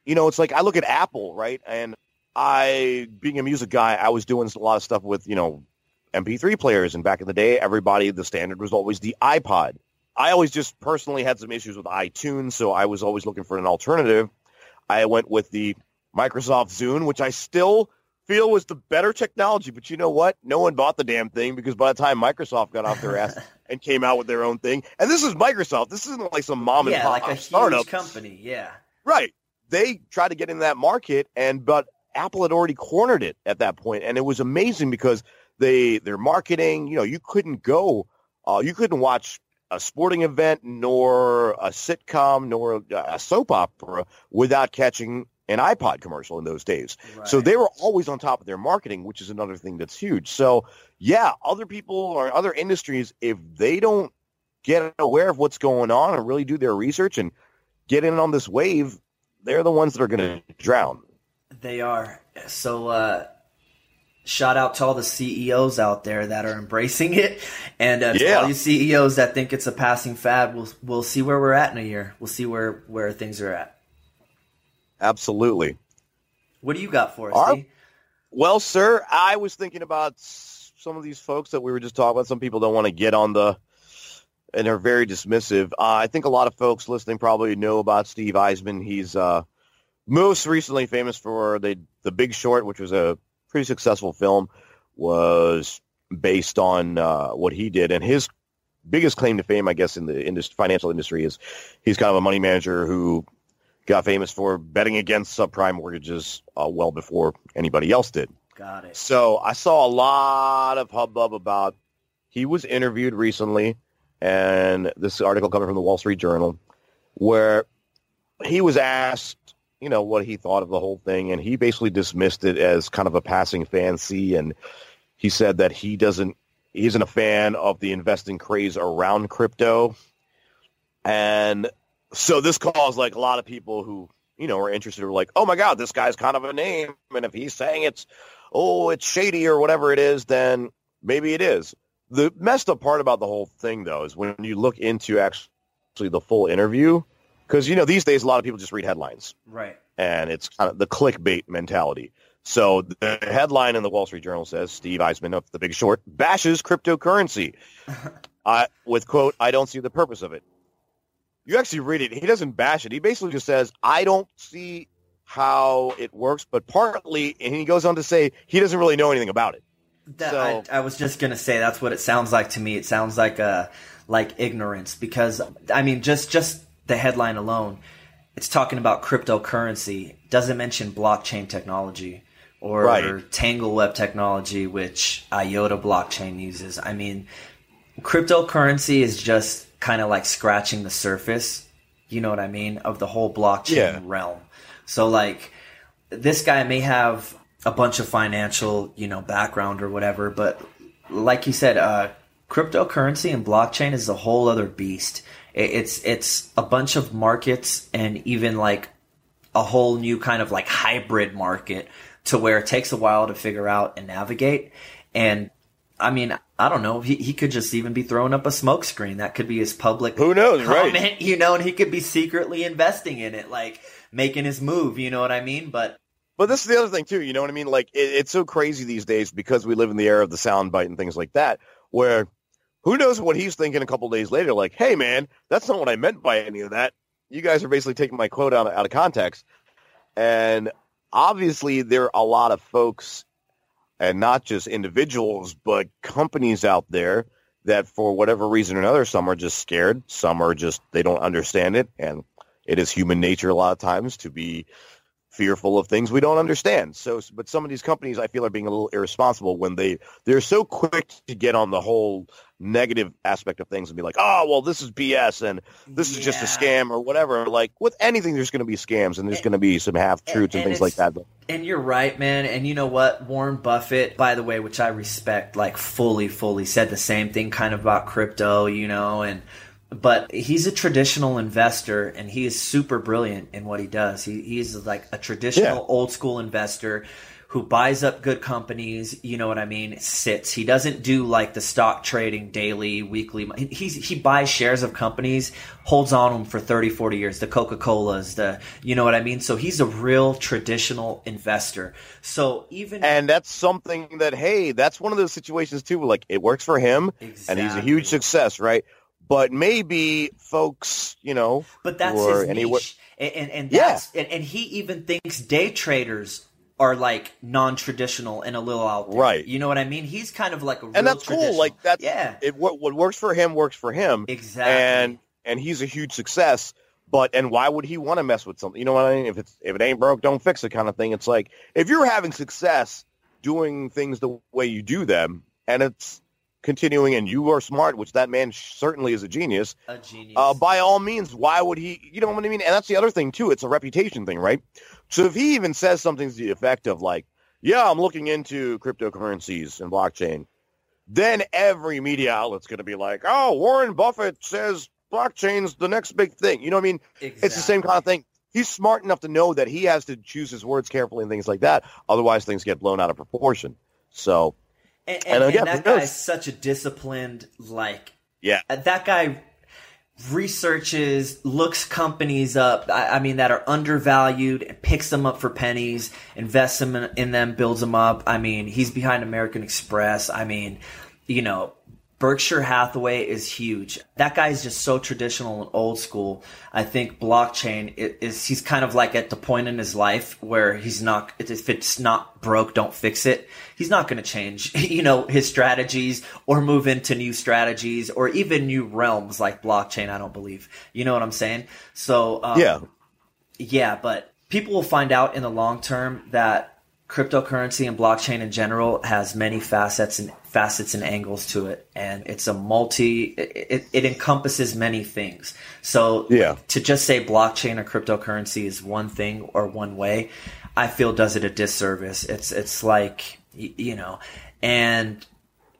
Speaker 2: You know, it's like I look at Apple, right? And I, being a music guy, I was doing a lot of stuff with, you know, MP3 players. And back in the day, everybody, the standard was always the iPod. I always just personally had some issues with iTunes, so I was always looking for an alternative. I went with the Microsoft Zune, which I still feel was the better technology. But you know what? No one bought the damn thing because by the time Microsoft got off their ass (laughs) and came out with their own thing, and this is Microsoft. This isn't like some mom and
Speaker 3: yeah,
Speaker 2: pop
Speaker 3: like a huge
Speaker 2: startup.
Speaker 3: company. Yeah.
Speaker 2: Right. They tried to get in that market and but Apple had already cornered it at that point and it was amazing because they their marketing, you know, you couldn't go uh you couldn't watch a sporting event nor a sitcom nor a soap opera without catching an iPod commercial in those days. So they were always on top of their marketing, which is another thing that's huge. So yeah, other people or other industries, if they don't get aware of what's going on and really do their research and get in on this wave, they're the ones that are going to drown.
Speaker 3: They are. So, uh, shout out to all the CEOs out there that are embracing it. And uh, to
Speaker 2: Yeah.
Speaker 3: all you CEOs that think it's a passing fad, we'll, we'll see where we're at in a year. We'll see where, where things are at.
Speaker 2: Absolutely.
Speaker 3: What do you got for us,
Speaker 2: Our- Well, sir, I was thinking about some of these folks that we were just talking about. Some people don't want to get on the, and they're very dismissive. Uh, I think a lot of folks listening probably know about Steve Eisman. He's uh, most recently famous for the the Big Short, which was a pretty successful film, was based on uh, what he did, and his biggest claim to fame, I guess, in the indus- financial industry is he's kind of a money manager who got famous for betting against subprime mortgages uh, well before anybody else did.
Speaker 3: Got it.
Speaker 2: So I saw a lot of hubbub about he was interviewed recently, and this article coming from the Wall Street Journal, where he was asked, you know, what he thought of the whole thing, and he basically dismissed it as kind of a passing fancy, and he said that he doesn't, he isn't a fan of the investing craze around crypto, and so this caused like a lot of people who you know are interested are like, oh my god, this guy's kind of a name, and if he's saying it's oh it's shady or whatever it is, then maybe it is. The messed up part about the whole thing though is when you look into actually the full interview, because you know these days a lot of people just read headlines
Speaker 3: Right.
Speaker 2: and it's kind of the clickbait mentality. So the headline in the Wall Street Journal says Steve Eisman of The Big Short bashes cryptocurrency. (laughs) I with quote, I don't see the purpose of it. You actually read it. He doesn't bash it. He basically just says, I don't see how it works, but partly, and he goes on to say he doesn't really know anything about it.
Speaker 3: That,
Speaker 2: So-
Speaker 3: I, I was just gonna say that's what it sounds like to me. It sounds like uh like ignorance because I mean just just the headline alone, it's talking about cryptocurrency. Doesn't mention blockchain technology or
Speaker 2: Right.
Speaker 3: Tangle Web technology, which IOTA blockchain uses. I mean, cryptocurrency is just kind of like scratching the surface. You know what I mean of the whole blockchain
Speaker 2: Yeah.
Speaker 3: realm. So like this guy may have a bunch of financial, you know, background or whatever, but like you said, uh, cryptocurrency and blockchain is a whole other beast. It's it's a bunch of markets and even like a whole new kind of like hybrid market to where it takes a while to figure out and navigate. And I mean, I don't know. He, he could just even be throwing up a smoke screen. That could be his public
Speaker 2: Who knows, right.
Speaker 3: comment, (laughs) you know, and he could be secretly investing in it, like making his move, you know what I mean? But
Speaker 2: But this is the other thing too. You know what I mean? Like it, it's so crazy these days because we live in the era of the soundbite and things like that. Where who knows what he's thinking a couple days later? Like, hey man, that's not what I meant by any of that. You guys are basically taking my quote out out of context. And obviously, there are a lot of folks, and not just individuals, but companies out there that, for whatever reason or another, some are just scared, some are just they don't understand it, and it is human nature a lot of times to be fearful of things we don't understand. So, but some of these companies, I feel, are being a little irresponsible when they they're so quick to get on the whole negative aspect of things and be like, oh, well, this is BS and this is just a scam or whatever. Like with anything, there's going to be scams and there's going to be some half truths and,
Speaker 3: and
Speaker 2: things like that.
Speaker 3: And you're right, man. And you know what? Warren Buffett, by the way, which I respect, like fully, fully said the same thing kind of about crypto, you know, and but he's a traditional investor and he is super brilliant in what he does. He he's like a traditional
Speaker 2: Yeah.
Speaker 3: old school investor who buys up good companies, you know what I mean, sits. He doesn't do like the stock trading daily, weekly. He he's, he buys shares of companies, holds on them for 30, 40 years, the Coca-Colas, the you know what I mean? So he's a real traditional investor. So even
Speaker 2: And that's something that, hey, that's one of those situations too. where, Like it works for him, and he's a huge success, right? But maybe folks, you know,
Speaker 3: But that's
Speaker 2: or
Speaker 3: his
Speaker 2: any-
Speaker 3: niche, and and, and
Speaker 2: Yeah.
Speaker 3: and, and he even thinks day traders are like non-traditional and a little out there.
Speaker 2: Right.
Speaker 3: You know what I mean? He's kind of like a real
Speaker 2: and that's cool. Like that's
Speaker 3: yeah,
Speaker 2: It what, what works for him works for him.
Speaker 3: exactly.
Speaker 2: and and he's a huge success. But and why would he want to mess with something? You know what I mean? If it's if it ain't broke, don't fix it, kind of thing. It's like if you're having success doing things the way you do them, and it's continuing, and you are smart, which that man certainly is a genius.
Speaker 3: a genius.
Speaker 2: Uh, by all means, why would he? You know what I mean? And that's the other thing too. It's a reputation thing, right? So if he even says something to the effect of like, "Yeah, I'm looking into cryptocurrencies and blockchain," then every media outlet's going to be like, "Oh, Warren Buffett says blockchain's the next big thing." You know what I mean? Exactly. It's the same kind of thing. He's smart enough to know that he has to choose his words carefully and things like that. Otherwise, things get blown out of proportion. So,
Speaker 3: And,
Speaker 2: And
Speaker 3: and,
Speaker 2: again,
Speaker 3: and that guy's such a disciplined, like
Speaker 2: yeah,
Speaker 3: uh, that guy researches, looks companies up. I, I mean, that are undervalued, and picks them up for pennies, invests them in, in them, builds them up. I mean, he's behind American Express. I mean, you know, Berkshire Hathaway is huge. That guy is just so traditional and old school. I think blockchain is, he's kind of like at the point in his life where he's not, if it's not broke, don't fix it. He's not going to change, (laughs) you know, his strategies or move into new strategies or even new realms like blockchain. I don't believe. You know what I'm saying? So, um,
Speaker 2: Yeah.
Speaker 3: yeah, but people will find out in the long term that cryptocurrency and blockchain in general has many facets and facets and angles to it, and it's a multi. It, it, encompasses many things. So
Speaker 2: Yeah.
Speaker 3: to just say blockchain or cryptocurrency is one thing or one way, I feel does it a disservice. It's it's like you know, and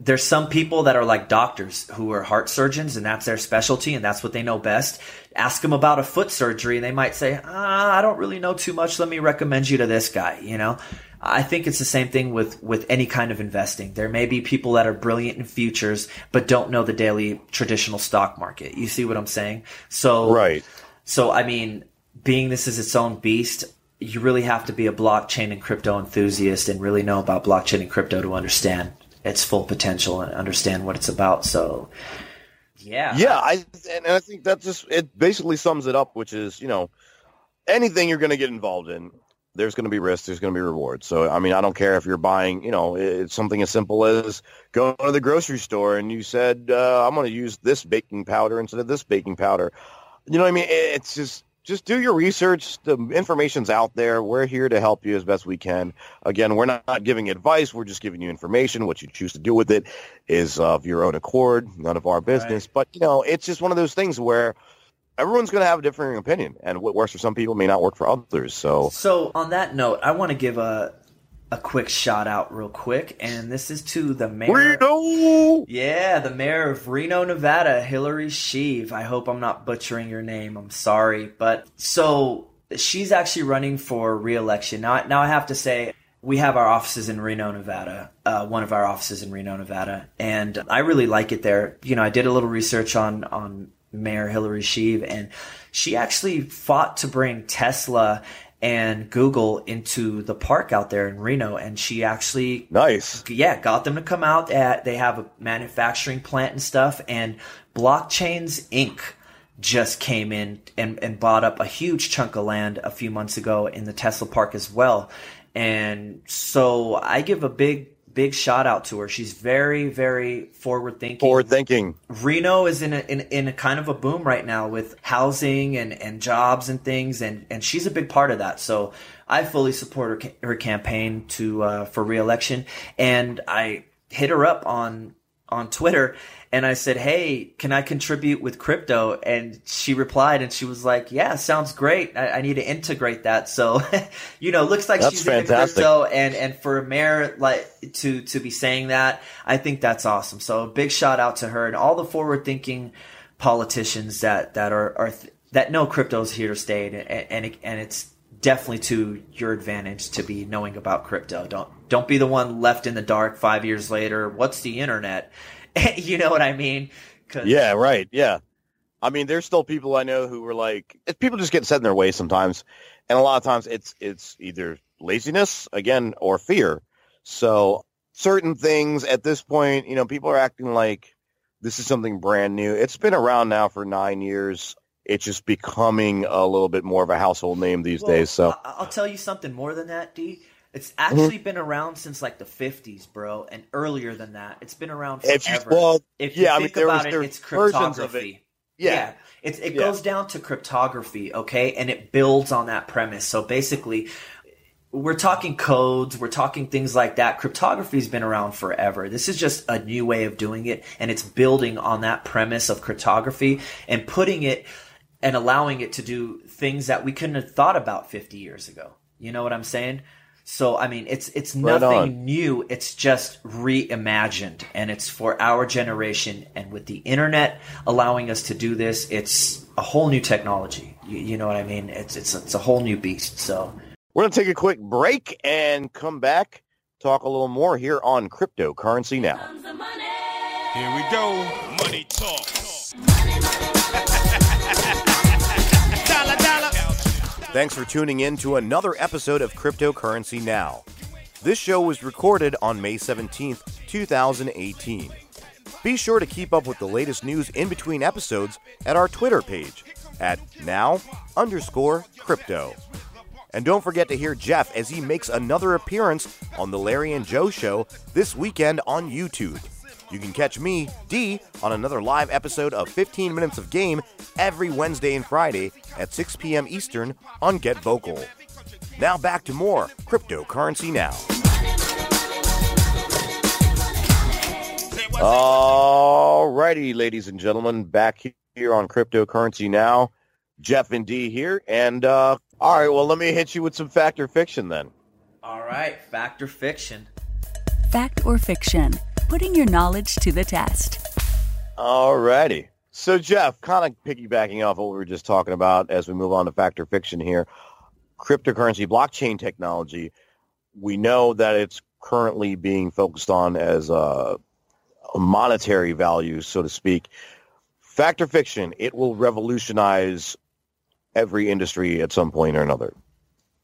Speaker 3: there's some people that are like doctors who are heart surgeons and that's their specialty and that's what they know best. Ask them about a foot surgery and they might say, ah, I don't really know too much. Let me recommend you to this guy, you know? I think it's the same thing with, with any kind of investing. There may be people that are brilliant in futures, but don't know the daily traditional stock market. You see what I'm saying? So,
Speaker 2: Right.
Speaker 3: so, I mean, being this is its own beast, you really have to be a blockchain and crypto enthusiast and really know about blockchain and crypto to understand its full potential and understand what it's about. So, yeah.
Speaker 2: Yeah, I and I think that just it basically sums it up, which is you know anything you're going to get involved in, there's going to be risk, there's going to be rewards. So I mean, I don't care if you're buying, you know, it's something as simple as going to the grocery store and you said uh, I'm going to use this baking powder instead of this baking powder. You know what I mean? It's just just do your research. The information's out there. We're here to help you as best we can. Again, we're not giving advice. We're just giving you information. What you choose to do with it is of your own accord, none of our business. But you know, it's just one of those things where everyone's going to have a differing opinion, and what works for some people may not work for others. So
Speaker 3: So on that note, I want to give a a quick shout out real quick, and this is to the mayor.
Speaker 2: Reno!
Speaker 3: Yeah, the mayor of Reno, Nevada, Hillary Schieve. I hope I'm not butchering your name. I'm sorry, but so she's actually running for re-election. Now, now I have to say we have our offices in Reno, Nevada. Uh, one of our offices in Reno, Nevada, and I really like it there. You know, I did a little research on on Mayor Hillary Schieve, and she actually fought to bring Tesla and Google into the park out there in Reno, and she actually
Speaker 2: Nice.
Speaker 3: yeah, got them to come out. At, they have a manufacturing plant and stuff, and Blockchains Inc. just came in and, and bought up a huge chunk of land a few months ago in the Tesla park as well. And so I give a big, big shout out to her. She's very, very forward thinking.
Speaker 2: Forward thinking.
Speaker 3: Reno is in a, in, in a kind of a boom right now with housing and, and jobs and things, and, and she's a big part of that. So I fully support her, her campaign to uh, for reelection, and I hit her up on on Twitter and I said, "Hey, can I contribute with crypto?" And she replied, and she was like, "Yeah, sounds great. I, I need to integrate that." So, (laughs) you know, looks like
Speaker 2: That's
Speaker 3: she's into
Speaker 2: fantastic.
Speaker 3: crypto, and and for a mayor like to to be saying that, I think that's awesome. So, big shout out to her and all the forward thinking politicians that that are are th- that know crypto's here to stay, and and, it, and it's definitely to your advantage to be knowing about crypto. Don't don't be the one left in the dark five years later. What's the internet? (laughs) you know what I mean?
Speaker 2: Yeah, right. Yeah. I mean, there's still people I know who were like, people just get set in their ways sometimes, and a lot of times it's it's either laziness again or fear. So certain things at this point, you know, people are acting like this is something brand new. It's been around now for nine years. It's just becoming a little bit more of a household name these
Speaker 3: Well,
Speaker 2: days. So
Speaker 3: I'll tell you something more than that, D. It's actually been around since like the 50s, bro, and earlier than that. It's been around forever.
Speaker 2: if you well,
Speaker 3: if you
Speaker 2: yeah, I mean,
Speaker 3: think
Speaker 2: there was
Speaker 3: about it, it's
Speaker 2: of it.
Speaker 3: cryptography.
Speaker 2: Yeah.
Speaker 3: It's, it
Speaker 2: Yeah.
Speaker 3: goes down to cryptography, okay? And it builds on that premise. So basically, we're talking codes, we're talking things like that. Cryptography's been around forever. This is just a new way of doing it, and it's building on that premise of cryptography and putting it and allowing it to do things that we couldn't have thought about 50 years ago. You know what I'm saying? So I mean, it's it's
Speaker 2: Right
Speaker 3: nothing
Speaker 2: on.
Speaker 3: new. It's just reimagined, and it's for our generation. And with the internet allowing us to do this, it's a whole new technology. You, you know what I mean? It's it's it's a whole new beast. So
Speaker 2: We're going to take a quick break and come back, talk a little more here on cryptocurrency now.
Speaker 5: Here we go. Money talk.
Speaker 2: Thanks for tuning in to another episode of Cryptocurrency Now. This show was recorded on May 17th, 2018. Be sure to keep up with the latest news in between episodes at our Twitter page at now underscore crypto. And don't forget to hear Jeff as he makes another appearance on The Larry and Joe Show this weekend on YouTube. You can catch me, D, on another live episode of 15 Minutes of Game every Wednesday and Friday at 6 p.m. Eastern on Get Vocal. Now back to more Cryptocurrency Now. All righty, ladies and gentlemen, back here on Cryptocurrency Now. Jeff and D here, and uh, all right, well, let me hit you with some fact or fiction then.
Speaker 3: All right, fact or fiction.
Speaker 4: Fact or fiction, putting your knowledge to the test.
Speaker 2: Alrighty. So, Jeff, kind of piggybacking off what we were just talking about as we move on to fact or fiction here, cryptocurrency blockchain technology, we know that it's currently being focused on as a, monetary value, so to speak. Fact or fiction, it will revolutionize every industry at some point or another.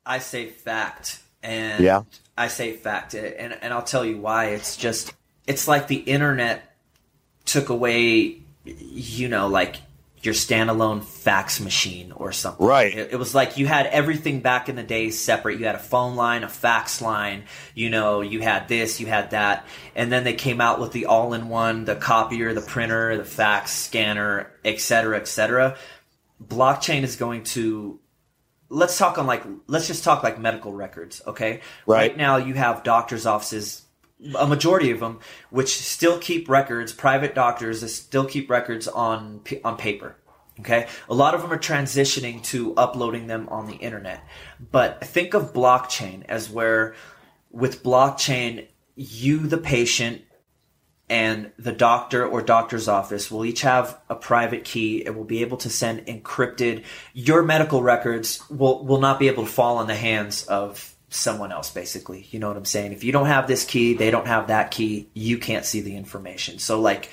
Speaker 3: I say fact, and
Speaker 2: Yeah.
Speaker 3: I say fact, and and I'll tell you why. It's just it's like the internet took away, you know, like your standalone fax machine or something.
Speaker 2: Right.
Speaker 3: It, it was like you had everything back in the day separate. You had a phone line, a fax line. You know, you had this, you had that, and then they came out with the all-in-one, the copier, the printer, the fax scanner, et cetera, et cetera. Blockchain is going to let's talk on like let's just talk like medical records okay
Speaker 2: Right.
Speaker 3: now you have doctors offices a majority of them which still keep records private doctors that still keep records on on paper okay? A lot of them are transitioning to uploading them on the internet. But think of blockchain as where with blockchain you the patient and the doctor or doctor's office will each have a private key and will be able to send encrypted your medical records will will not be able to fall in the hands of someone else basically you know what i'm saying if you don't have this key they don't have that key you can't see the information so like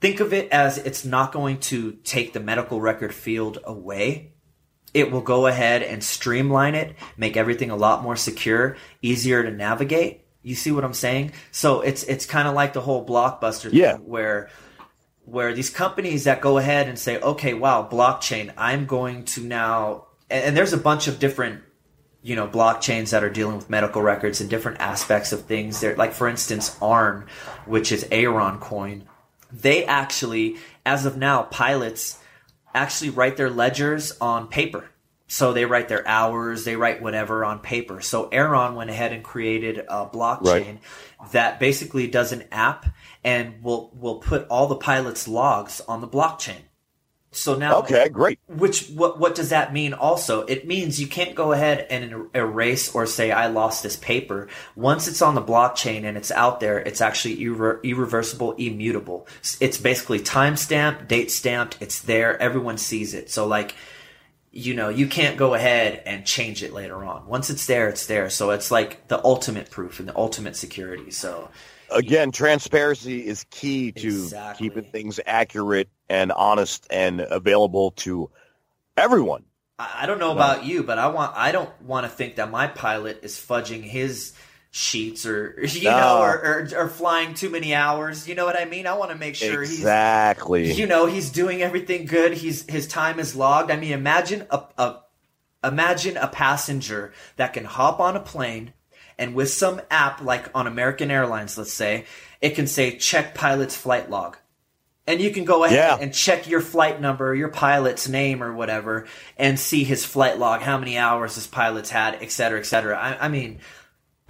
Speaker 3: think of it as it's not going to take the medical record field away it will go ahead and streamline it, make everything a lot more secure, easier to navigate. You see what I'm saying? So it's it's kind of like the whole blockbuster thing
Speaker 2: Yeah.
Speaker 3: where where these companies that go ahead and say, okay, wow, blockchain, I'm going to now, and, and there's a bunch of different, you know, blockchains that are dealing with medical records and different aspects of things. There, like for instance, ARN, which is Aeron coin, they actually, as of now, pilots actually write their ledgers on paper. So they write their hours, they write whatever on paper. So Aeron went ahead and created a blockchain that basically does an app and will will put all the pilots' logs on the blockchain. So now
Speaker 2: Okay, great.
Speaker 3: which what what does that mean also? It means you can't go ahead and er- erase or say i lost this paper. Once it's on the blockchain and it's out there it's actually irre- irreversible immutable. It's basically time stamped date stamped it's there everyone sees it. So like you know you can't go ahead and change it later on. Once it's there it's there. So it's like the ultimate proof and the ultimate security. So
Speaker 2: Again, transparency is key to
Speaker 3: Exactly.
Speaker 2: keeping things accurate and honest and available to everyone.
Speaker 3: I I don't know about you, but I want I don't want to think that my pilot is fudging his sheets or (laughs) you
Speaker 2: No.
Speaker 3: know or, or or flying too many hours. You know what I mean? I want to make sure
Speaker 2: exactly.
Speaker 3: he's you know he's doing everything good. He's his time is logged. I mean, imagine a, a imagine a passenger that can hop on a plane and with some app like on American Airlines, let's say, it can say check pilot's flight log. And you can go ahead
Speaker 2: Yeah.
Speaker 3: and check your flight number, your pilot's name or whatever, and see his flight log, how many hours his pilot's had, et cetera, et cetera. I, I mean,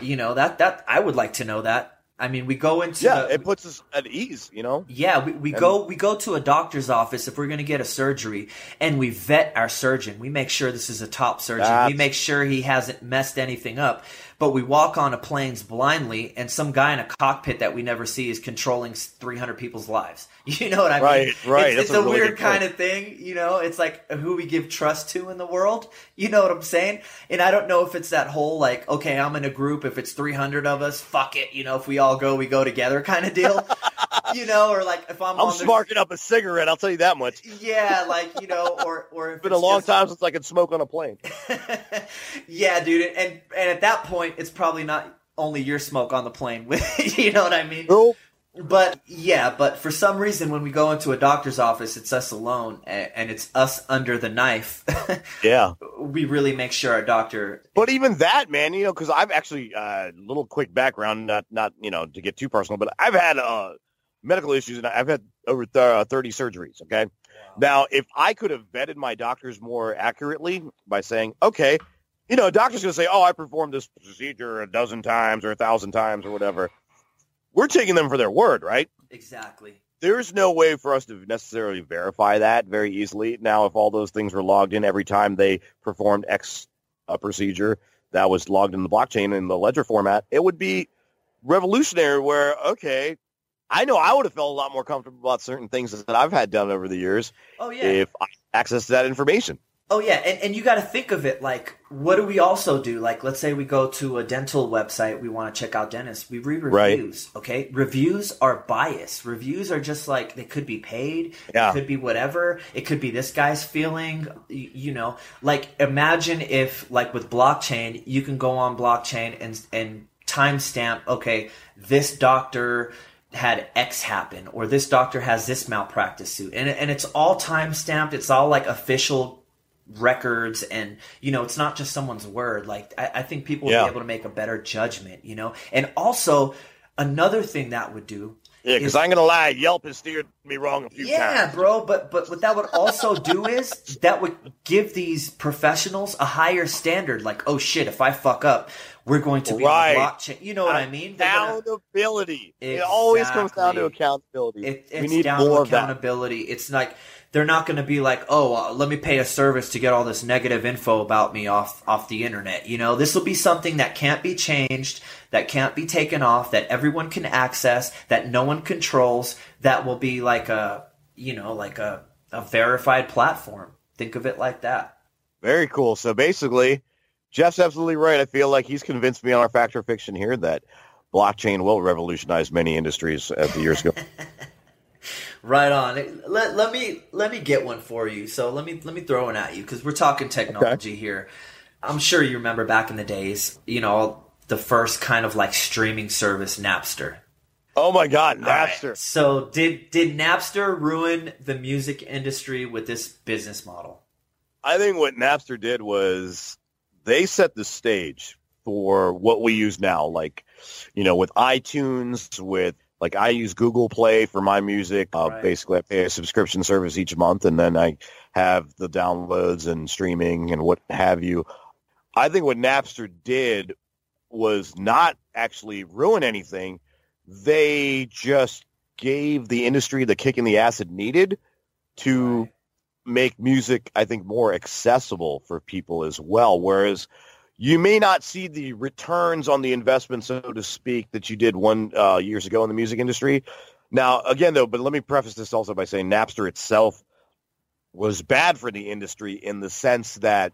Speaker 3: you know, that, that, I would like to know that. I mean, we go into
Speaker 2: yeah,
Speaker 3: the,
Speaker 2: it puts us at ease, you know?
Speaker 3: yeah, we, we go we go to a doctor's office if we're going to get a surgery, and we vet our surgeon. We make sure this is a top surgeon. we make sure he hasn't messed anything up. But we walk on a planes blindly, and some guy in a cockpit that we never see is controlling 300 people's lives. (laughs) You know what I mean?
Speaker 2: Right, right.
Speaker 3: It's, it's
Speaker 2: a
Speaker 3: a,
Speaker 2: really
Speaker 3: weird kind of thing. You know, it's like uh, who we give trust to in the world. (laughs) You know what I'm saying? And I don't know if it's that whole like, okay, I'm in a group. If it's 300 of us, fuck it. You know, if we all go, we go together kind of deal. (laughs) (laughs) you know, or like if I'm,
Speaker 2: I'm sparking up a cigarette, I'll tell you that much.
Speaker 3: Yeah, like you know, (laughs) or or if it's
Speaker 2: been a long
Speaker 3: just-
Speaker 2: time since I could smoke on a plane. (laughs)
Speaker 3: yeah, dude, and and at that point, it's probably not only your smoke on the plane. With you know what I mean?
Speaker 2: Nope.
Speaker 3: But yeah, but for some reason, when we go into a doctor's office, it's us alone, and, and it's us under the knife.
Speaker 2: Yeah.
Speaker 3: we really make sure our doctor.
Speaker 2: But even that, man, you know, because I've actually a uh, little quick background, not not you know to get too personal, but I've had uh, medical issues and I've had over th- uh, thirty surgeries. Okay, now if I could have vetted my doctors more accurately by saying, okay, you know, a doctor's going to say, oh, I performed this procedure a dozen times or a thousand times or whatever. We're taking them for their word, right?
Speaker 3: Exactly.
Speaker 2: there's no way for us to necessarily verify that very easily. Now, if all those things were logged in every time they performed X uh, procedure that was logged in the blockchain in the ledger format, it would be revolutionary where, okay, I know I would have felt a lot more comfortable about certain things that I've had done over the years
Speaker 3: Oh yeah.
Speaker 2: if I had access to that information.
Speaker 3: Oh yeah, and, and you got to think of it like, what do we also do? Like, let's say we go to a dental website, we want to check out dentists. We read
Speaker 2: Right.
Speaker 3: reviews. Okay, reviews are biased. Reviews are just like they could be paid.
Speaker 2: Yeah.
Speaker 3: It could be whatever. It could be this guy's feeling. You, you know, like imagine if, like with blockchain, you can go on blockchain and and timestamp. Okay, this doctor had X happen, or this doctor has this malpractice suit, and and it's all time stamped. It's all like official records and you know it's not just someone's word like i, I think people would
Speaker 2: Yeah.
Speaker 3: be able to make a better judgment you know and also another thing that would do
Speaker 2: Yeah, because I'm going to lie, Yelp has steered me wrong a few
Speaker 3: yeah
Speaker 2: times.
Speaker 3: Yeah, bro but but what that would also do is that would give these professionals a higher standard like oh shit if i fuck up we're going to be
Speaker 2: Right.
Speaker 3: blockchain you know what i mean They're gonna-
Speaker 2: Accountability. It always comes down to accountability.
Speaker 3: It,
Speaker 2: we
Speaker 3: it's
Speaker 2: need
Speaker 3: down
Speaker 2: more
Speaker 3: to
Speaker 2: of that.
Speaker 3: accountability. It's like they're not going to be like, oh, uh, let me pay a service to get all this negative info about me off off the internet. You know, this will be something that can't be changed, that can't be taken off, that everyone can access, that no one controls. That will be like a you know like a a verified platform. Think of it like that.
Speaker 2: Very cool. So basically, Jeff's absolutely right. I feel like he's convinced me on our Factor Fiction here that blockchain will revolutionize many industries as the years go. (laughs)
Speaker 3: Right on. Let, let me let me get one for you. So let me let me throw one at you because we're talking technology here. I'm sure you remember back in the days, you know, the first kind of like streaming service, Napster.
Speaker 2: oh my God,
Speaker 3: All right.
Speaker 2: Napster.
Speaker 3: So did did Napster ruin the music industry with this business model?
Speaker 2: I think what Napster did was they set the stage for what we use now. Like, you know, with iTunes, with like I use Google Play for my music. Uh,
Speaker 3: Right.
Speaker 2: Basically, I pay a subscription service each month, and then I have the downloads and streaming and what have you. I think what Napster did was not actually ruin anything. They just gave the industry the kick in the ass it needed to
Speaker 3: Right.
Speaker 2: make music, I think, more accessible for people as well. Whereas you may not see the returns on the investment, so to speak, that you did one uh, years ago in the music industry. Now, again, though, but let me preface this also by saying Napster itself was bad for the industry in the sense that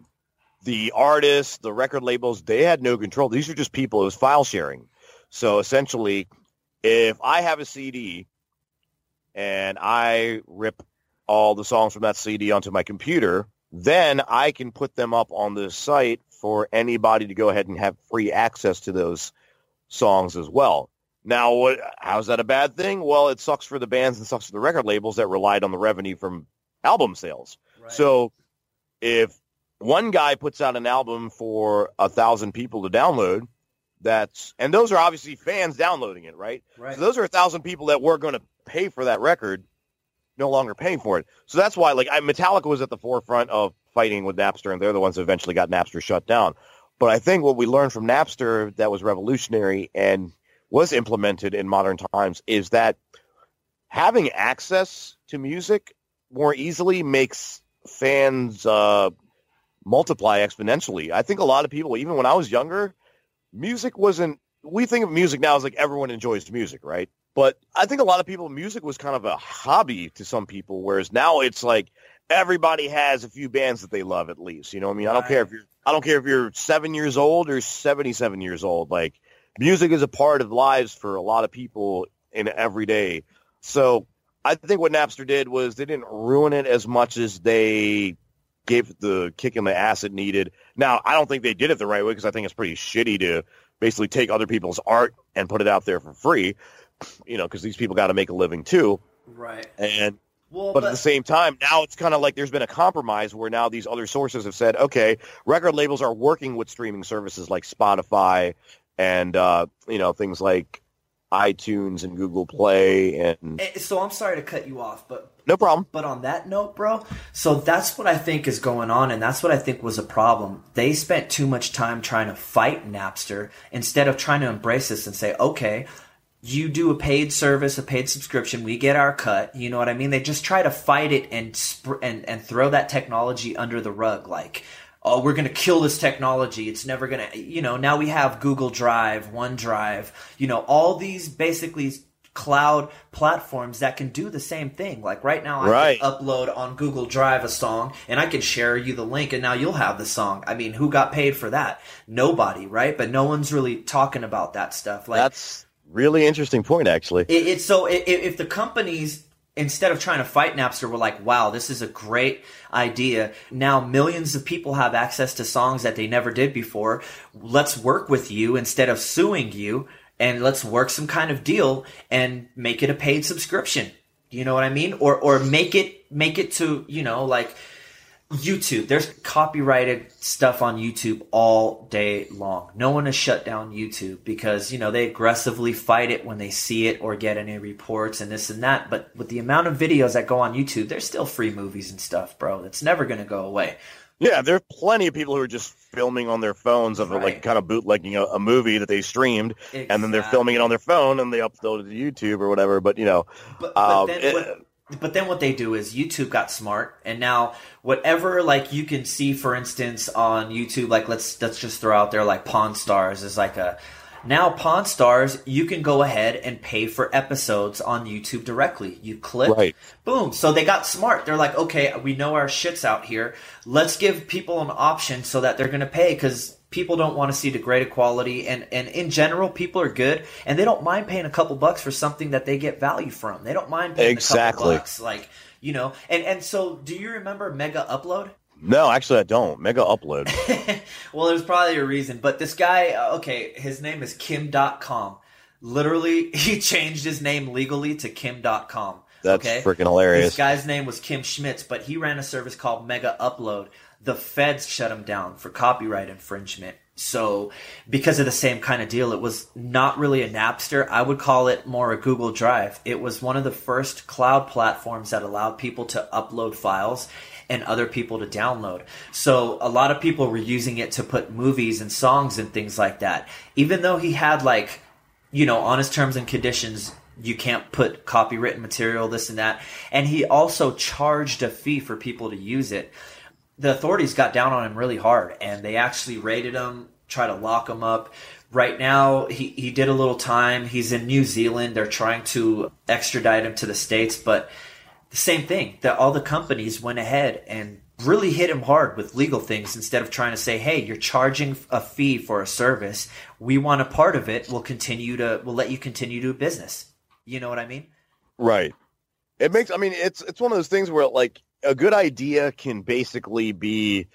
Speaker 2: the artists, the record labels, they had no control. These are just people. It was file sharing. So essentially, if I have a CD and I rip all the songs from that CD onto my computer, then I can put them up on the site for anybody to go ahead and have free access to those songs as well. Now, what, how's that a bad thing? Well, it sucks for the bands and sucks for the record labels that relied on the revenue from album sales.
Speaker 3: Right.
Speaker 2: So if one guy puts out an album for a thousand people to download, that's and those are obviously fans downloading it, right?
Speaker 3: right.
Speaker 2: So those are a thousand people that were going to pay for that record, no longer paying for it. So that's why, like, I, Metallica was at the forefront of fighting with Napster, and they're the ones that eventually got Napster shut down. But I think what we learned from Napster that was revolutionary and was implemented in modern times is that having access to music more easily makes fans uh, multiply exponentially. I think a lot of people, even when I was younger, music wasn't. We think of music now as like everyone enjoys music, right? But I think a lot of people, music was kind of a hobby to some people, whereas now it's like everybody has a few bands that they love at least. You know what I mean? I don't care if you're I don't care if you're seven years old or seventy seven years old. Like music is a part of lives for a lot of people in every day. So I think what Napster did was they didn't ruin it as much as they gave the kick in the ass it needed. Now, I don't think they did it the right way because I think it's pretty shitty to basically take other people's art and put it out there for free. You know, because these people got to make a living too.
Speaker 3: Right.
Speaker 2: And
Speaker 3: Well,
Speaker 2: but, at the same time, now it's kind of like there's been a compromise where now these other sources have said, okay, record labels are working with streaming services like Spotify and uh, you know things like iTunes and Google Play and
Speaker 3: Eh, so I'm sorry to cut you off, but
Speaker 2: no problem.
Speaker 3: But on that note, bro, so that's what I think is going on, and that's what I think was a problem. They spent too much time trying to fight Napster instead of trying to embrace this and say, okay, you do a paid service, a paid subscription, we get our cut. You know what I mean? They just try to fight it and sp- and and throw that technology under the rug, like. Oh, we're going to kill this technology. It's never going to, you know, now we have Google Drive, OneDrive, you know, all these basically cloud platforms that can do the same thing. Like right now, I
Speaker 2: Right.
Speaker 3: can upload on Google Drive a song and I can share you the link and now you'll have the song. I mean, who got paid for that? Nobody, right? But no one's really talking about that stuff. Like
Speaker 2: That's really interesting point, actually.
Speaker 3: it, it's so if the companies instead of trying to fight Napster were like, wow, this is a great idea. Now millions of people have access to songs that they never did before. Let's work with you instead of suing you and let's work some kind of deal and make it a paid subscription. You know what I mean? Or or make it make it to, you know, like YouTube. There's copyrighted stuff on YouTube all day long. No one has shut down YouTube because, you know, they aggressively fight it when they see it or get any reports and this and that. But with the amount of videos that go on YouTube, there's still free movies and stuff, bro. It's never going to go away.
Speaker 2: Yeah, there are plenty of people who are just filming on their phones of
Speaker 3: Right.
Speaker 2: like kind of bootlegging a, a movie that they streamed, and then they're filming it on their phone and they upload it to YouTube or whatever. But you know,
Speaker 3: But, but
Speaker 2: Um,
Speaker 3: then
Speaker 2: it-
Speaker 3: but then what they do is YouTube got smart, and now whatever like you can see, for instance, on YouTube, like let's let's just throw out there like Pawn Stars is like a now Pawn Stars, you can go ahead and pay for episodes on YouTube directly. You click,
Speaker 2: Right.
Speaker 3: boom. So they got smart. They're like, okay, we know our shit's out here. Let's give people an option so that they're going to pay because people don't want to see degraded quality. And, and in general, people are good and they don't mind paying a couple bucks for something that they get value from. They don't mind paying a
Speaker 2: Exactly.
Speaker 3: couple bucks. Like, you know, and, and so do you remember Megaupload?
Speaker 2: no, actually, I don't. Megaupload. (laughs)
Speaker 3: well, there's probably a reason, but this guy, uh, okay, his name is Kim Dotcom. Literally, (laughs) he changed his name legally to Kim Dotcom.
Speaker 2: That's
Speaker 3: okay?
Speaker 2: freaking hilarious.
Speaker 3: This guy's name was Kim Schmitz, but he ran a service called Megaupload. The feds shut him down for copyright infringement. So, because of the same kind of deal, it was not really a Napster. I would call it more a Google Drive. It was one of the first cloud platforms that allowed people to upload files and other people to download. So, a lot of people were using it to put movies and songs and things like that. Even though he had like you know, on his terms and conditions, you can't put copywritten material, this and that. And he also charged a fee for people to use it. The authorities got down on him really hard and they actually raided him, try to lock him up. Right now, he, he did a little time. He's in New Zealand. They're trying to extradite him to the States, but the same thing that all the companies went ahead and really hit him hard with legal things instead of trying to say hey you're charging a fee for a service we want a part of it we'll continue to we'll let you continue to do business you know what i mean
Speaker 2: Right. It makes. I mean, it's it's one of those things where like a good idea can basically be.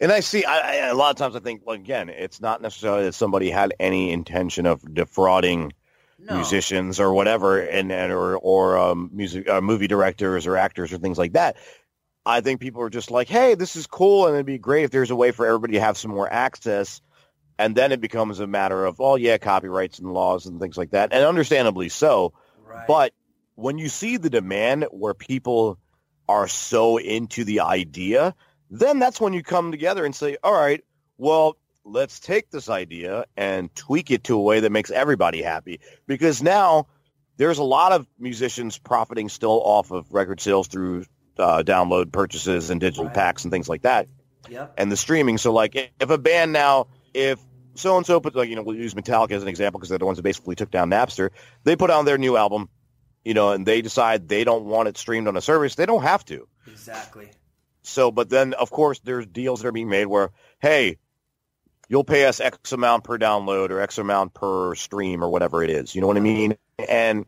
Speaker 2: And I see. I, I, a lot of times, I think, well, again, it's not necessarily that somebody had any intention of defrauding
Speaker 3: no
Speaker 2: musicians or whatever, and, and or or um, music uh, movie directors or actors or things like that. I think people are just like, hey, this is cool, and it'd be great if there's a way for everybody to have some more access. And then it becomes a matter of, oh yeah, copyrights and laws and things like that, and understandably so.
Speaker 3: right.
Speaker 2: But when you see the demand where people are so into the idea, then that's when you come together and say, all right, well, let's take this idea and tweak it to a way that makes everybody happy. Because now there's a lot of musicians profiting still off of record sales through uh, download purchases and digital
Speaker 3: Right.
Speaker 2: packs and things like that
Speaker 3: yep
Speaker 2: and the streaming. So like if a band now, if so and so put like you know we'll use Metallica as an example because they're the ones that basically took down Napster. They put out their new album, you know, and they decide they don't want it streamed on a service. They don't have to.
Speaker 3: exactly
Speaker 2: So, but then of course there's deals that are being made where hey, you'll pay us X amount per download or X amount per stream or whatever it is. You know what I mean? And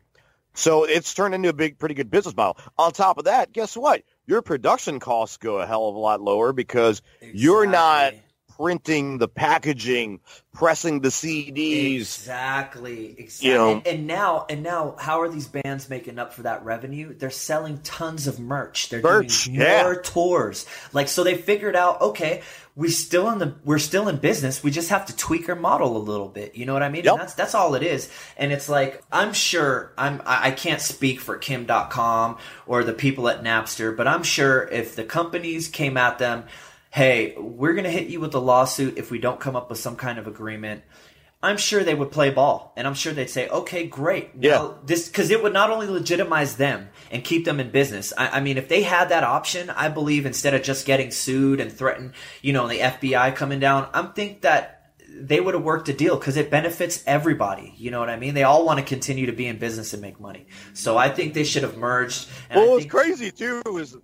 Speaker 2: so it's turned into a big, pretty good business model. On top of that, guess what? Your production costs go a hell of a lot lower because You're not
Speaker 3: Exactly.
Speaker 2: Printing the packaging, pressing the CDs.
Speaker 3: Exactly. Exactly.
Speaker 2: You know-
Speaker 3: and, and now, and now, how are these bands making up for that revenue? They're selling tons of merch. They're
Speaker 2: Merch,
Speaker 3: doing
Speaker 2: yeah.
Speaker 3: more tours. Like, so they figured out, okay, we still in the, we're still in business. We just have to tweak our model a little bit. You know what I mean?
Speaker 2: Yep.
Speaker 3: And that's, that's all it is. And it's like, I'm sure I'm, I I can't speak for Kim Dotcom or the people at Napster, but I'm sure if the companies came at them, hey, we're going to hit you with a lawsuit if we don't come up with some kind of agreement. I'm sure they would play ball, and I'm sure they'd say, "Okay, great." Now,
Speaker 2: Yeah.
Speaker 3: this because it would not only legitimize them and keep them in business. I, I mean, if they had that option, I believe instead of just getting sued and threatened, you know, the FBI coming down, I'm think that they would have worked a deal because it benefits everybody. You know what I mean? They all want to continue to be in business and make money. So I think they should have merged. And
Speaker 2: Well,
Speaker 3: I
Speaker 2: what was
Speaker 3: think-
Speaker 2: crazy too was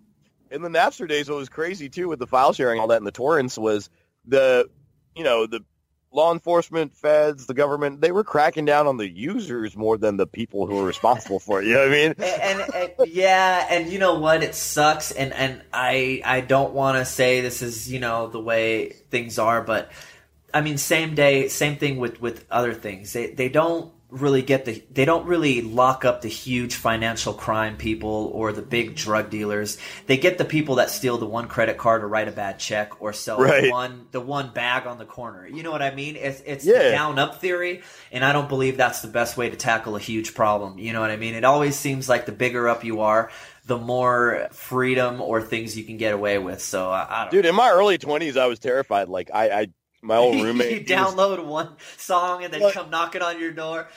Speaker 2: in the Napster days. What was crazy too with the file sharing, all that, and the torrents was the, you know, the law enforcement, feds, the government. They were cracking down on the users more than the people who were responsible for it. You know what I mean?
Speaker 3: and, and, and- yeah, and you know what? It sucks, and and I I don't want to say this is you know the way things are, but I mean, same day, same thing with with other things. They they don't really get the they don't really lock up the huge financial crime people or the big mm-hmm. drug dealers. They get the people that steal the one credit card or write a bad check or sell the one the one bag on the corner. You know what I mean? It's it's
Speaker 2: Yeah.
Speaker 3: the down up theory, and I don't believe that's the best way to tackle a huge problem. You know what I mean? It always seems like the bigger up you are, the more freedom or things you can get away with. So I, I don't.
Speaker 2: Dude, in my early twenties, I was terrified. Like I, I my old (laughs) roommate,
Speaker 3: you
Speaker 2: he was-
Speaker 3: download one song and then come knocking on your door.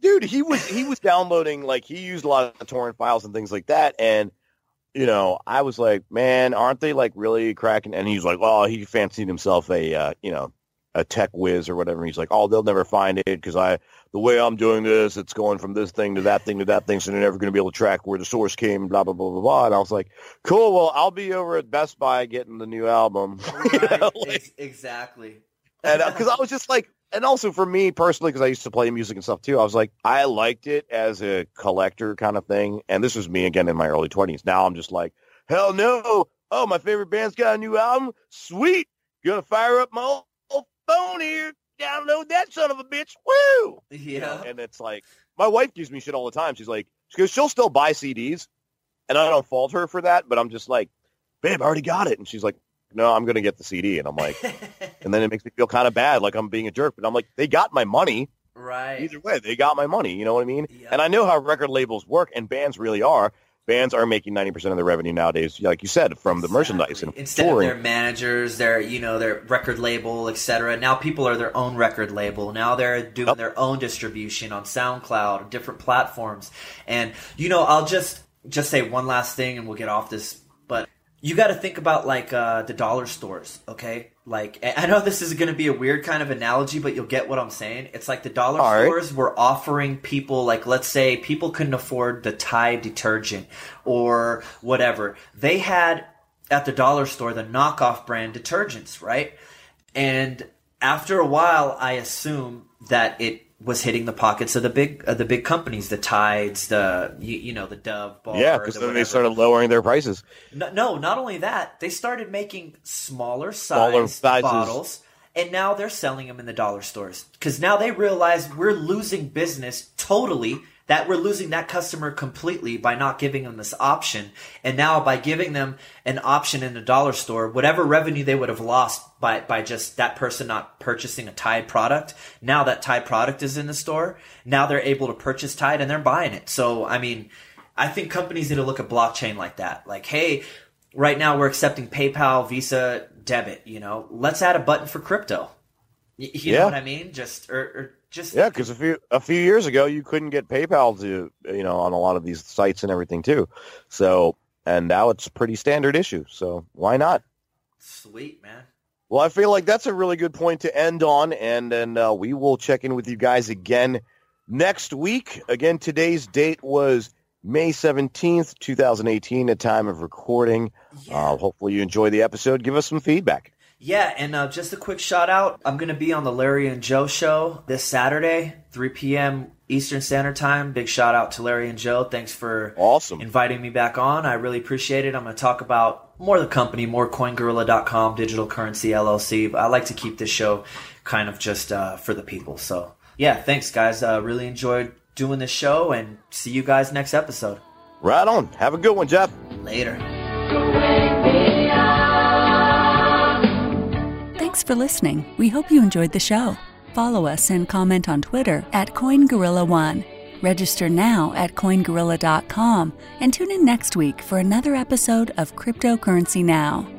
Speaker 2: dude, he was he was downloading like he used a lot of torrent files and things like that, and you know, I was like, man, aren't they like really cracking? And he's like, oh, he fancied himself a uh, you know a tech whiz or whatever. He's like, oh, they'll never find it because I the way I'm doing this, it's going from this thing to that thing to that thing, so they're never going to be able to track where the source came. Blah blah blah blah blah. And I was like, cool. Well, I'll be over at Best Buy getting the new album. (laughs) You know, like-
Speaker 3: ex- exactly.
Speaker 2: and uh, (laughs) because I was just like, and also for me personally, because I used to play music and stuff too, I was like, I liked it as a collector kind of thing. And this was me again in my early twenties. Now I'm just like, hell no! Oh, my favorite band's got a new album. Sweet, gonna fire up my phone here, download that son of a bitch. Woo! You know,
Speaker 3: Yeah.
Speaker 2: and it's like my wife gives me shit all the time. She's like, because she'll still buy CDs, and I don't fault her for that. But I'm just like, babe, I already got it, and she's like, no, I'm gonna get the CD, and I'm like. (laughs) And then it makes me feel kind of bad, like I'm being a jerk. But I'm like, they got my money.
Speaker 3: right.
Speaker 2: Either way, they got my money. You know what I mean?
Speaker 3: Yeah.
Speaker 2: And I know how record labels work, and bands really are. Bands are making 90% of the revenue nowadays, like you said, from the merchandise and
Speaker 3: Exactly. instead
Speaker 2: touring.
Speaker 3: of their managers, their you know their record label, etc. Now people are their own record label. Now they're doing
Speaker 2: Yep.
Speaker 3: their own distribution on SoundCloud, different platforms. And you know, I'll just just say one last thing, and we'll get off this. You got to think about like uh, the dollar stores, okay? Like I know this is going to be a weird kind of analogy, but you'll get what I'm saying. It's like the dollar
Speaker 2: All right.
Speaker 3: stores were offering people like let's say people couldn't afford the Tide detergent or whatever. They had at the dollar store the knockoff brand detergents, right? And after a while, I assume that it was hitting the pockets of the big of the big companies, the Tides, the you, you know the Dove bar.
Speaker 2: yeah, because
Speaker 3: the
Speaker 2: then they started lowering their prices.
Speaker 3: No, no, not only that, they started making smaller
Speaker 2: Smaller
Speaker 3: size bottles, and now they're selling them in the dollar stores because now they realize we're losing business totally. That we're losing that customer completely by not giving them this option, and now by giving them an option in the dollar store, whatever revenue they would have lost by by just that person not purchasing a Tide product, now that Tide product is in the store, now they're able to purchase Tide and they're buying it. So I mean, I think companies need to look at blockchain like that. Like, hey, right now we're accepting PayPal, Visa, debit. You know, let's add a button for crypto. Y- You
Speaker 2: Yeah.
Speaker 3: know what I mean? Just or, or just
Speaker 2: Yeah, because a few a few years ago you couldn't get PayPal to you know on a lot of these sites and everything too. So and now it's a pretty standard issue. So why not?
Speaker 3: sweet man.
Speaker 2: Well, I feel like that's a really good point to end on, and then uh, we will check in with you guys again next week. Again, today's date was May seventeenth, two thousand eighteen, a time of recording.
Speaker 3: Yeah.
Speaker 2: Uh, hopefully, you enjoy the episode. Give us some feedback.
Speaker 3: Yeah, and uh, just a quick shout out. I'm going to be on the Larry and Joe show this Saturday, 3 p.m. Eastern Standard Time. Big shout out to Larry and Joe. Thanks for
Speaker 2: Awesome.
Speaker 3: inviting me back on. I really appreciate it. I'm going to talk about more of the company, more CoinGorilla.com, digital currency LLC. But I like to keep this show kind of just uh, for the people. So, yeah, thanks, guys. Uh, really enjoyed doing this show and see you guys next episode.
Speaker 2: Right on. Have a good one, Jeff.
Speaker 3: Later.
Speaker 4: Thanks for listening. We hope you enjoyed the show. Follow us and comment on Twitter at CoinGorilla1. Register now at CoinGorilla.com and tune in next week for another episode of Cryptocurrency Now.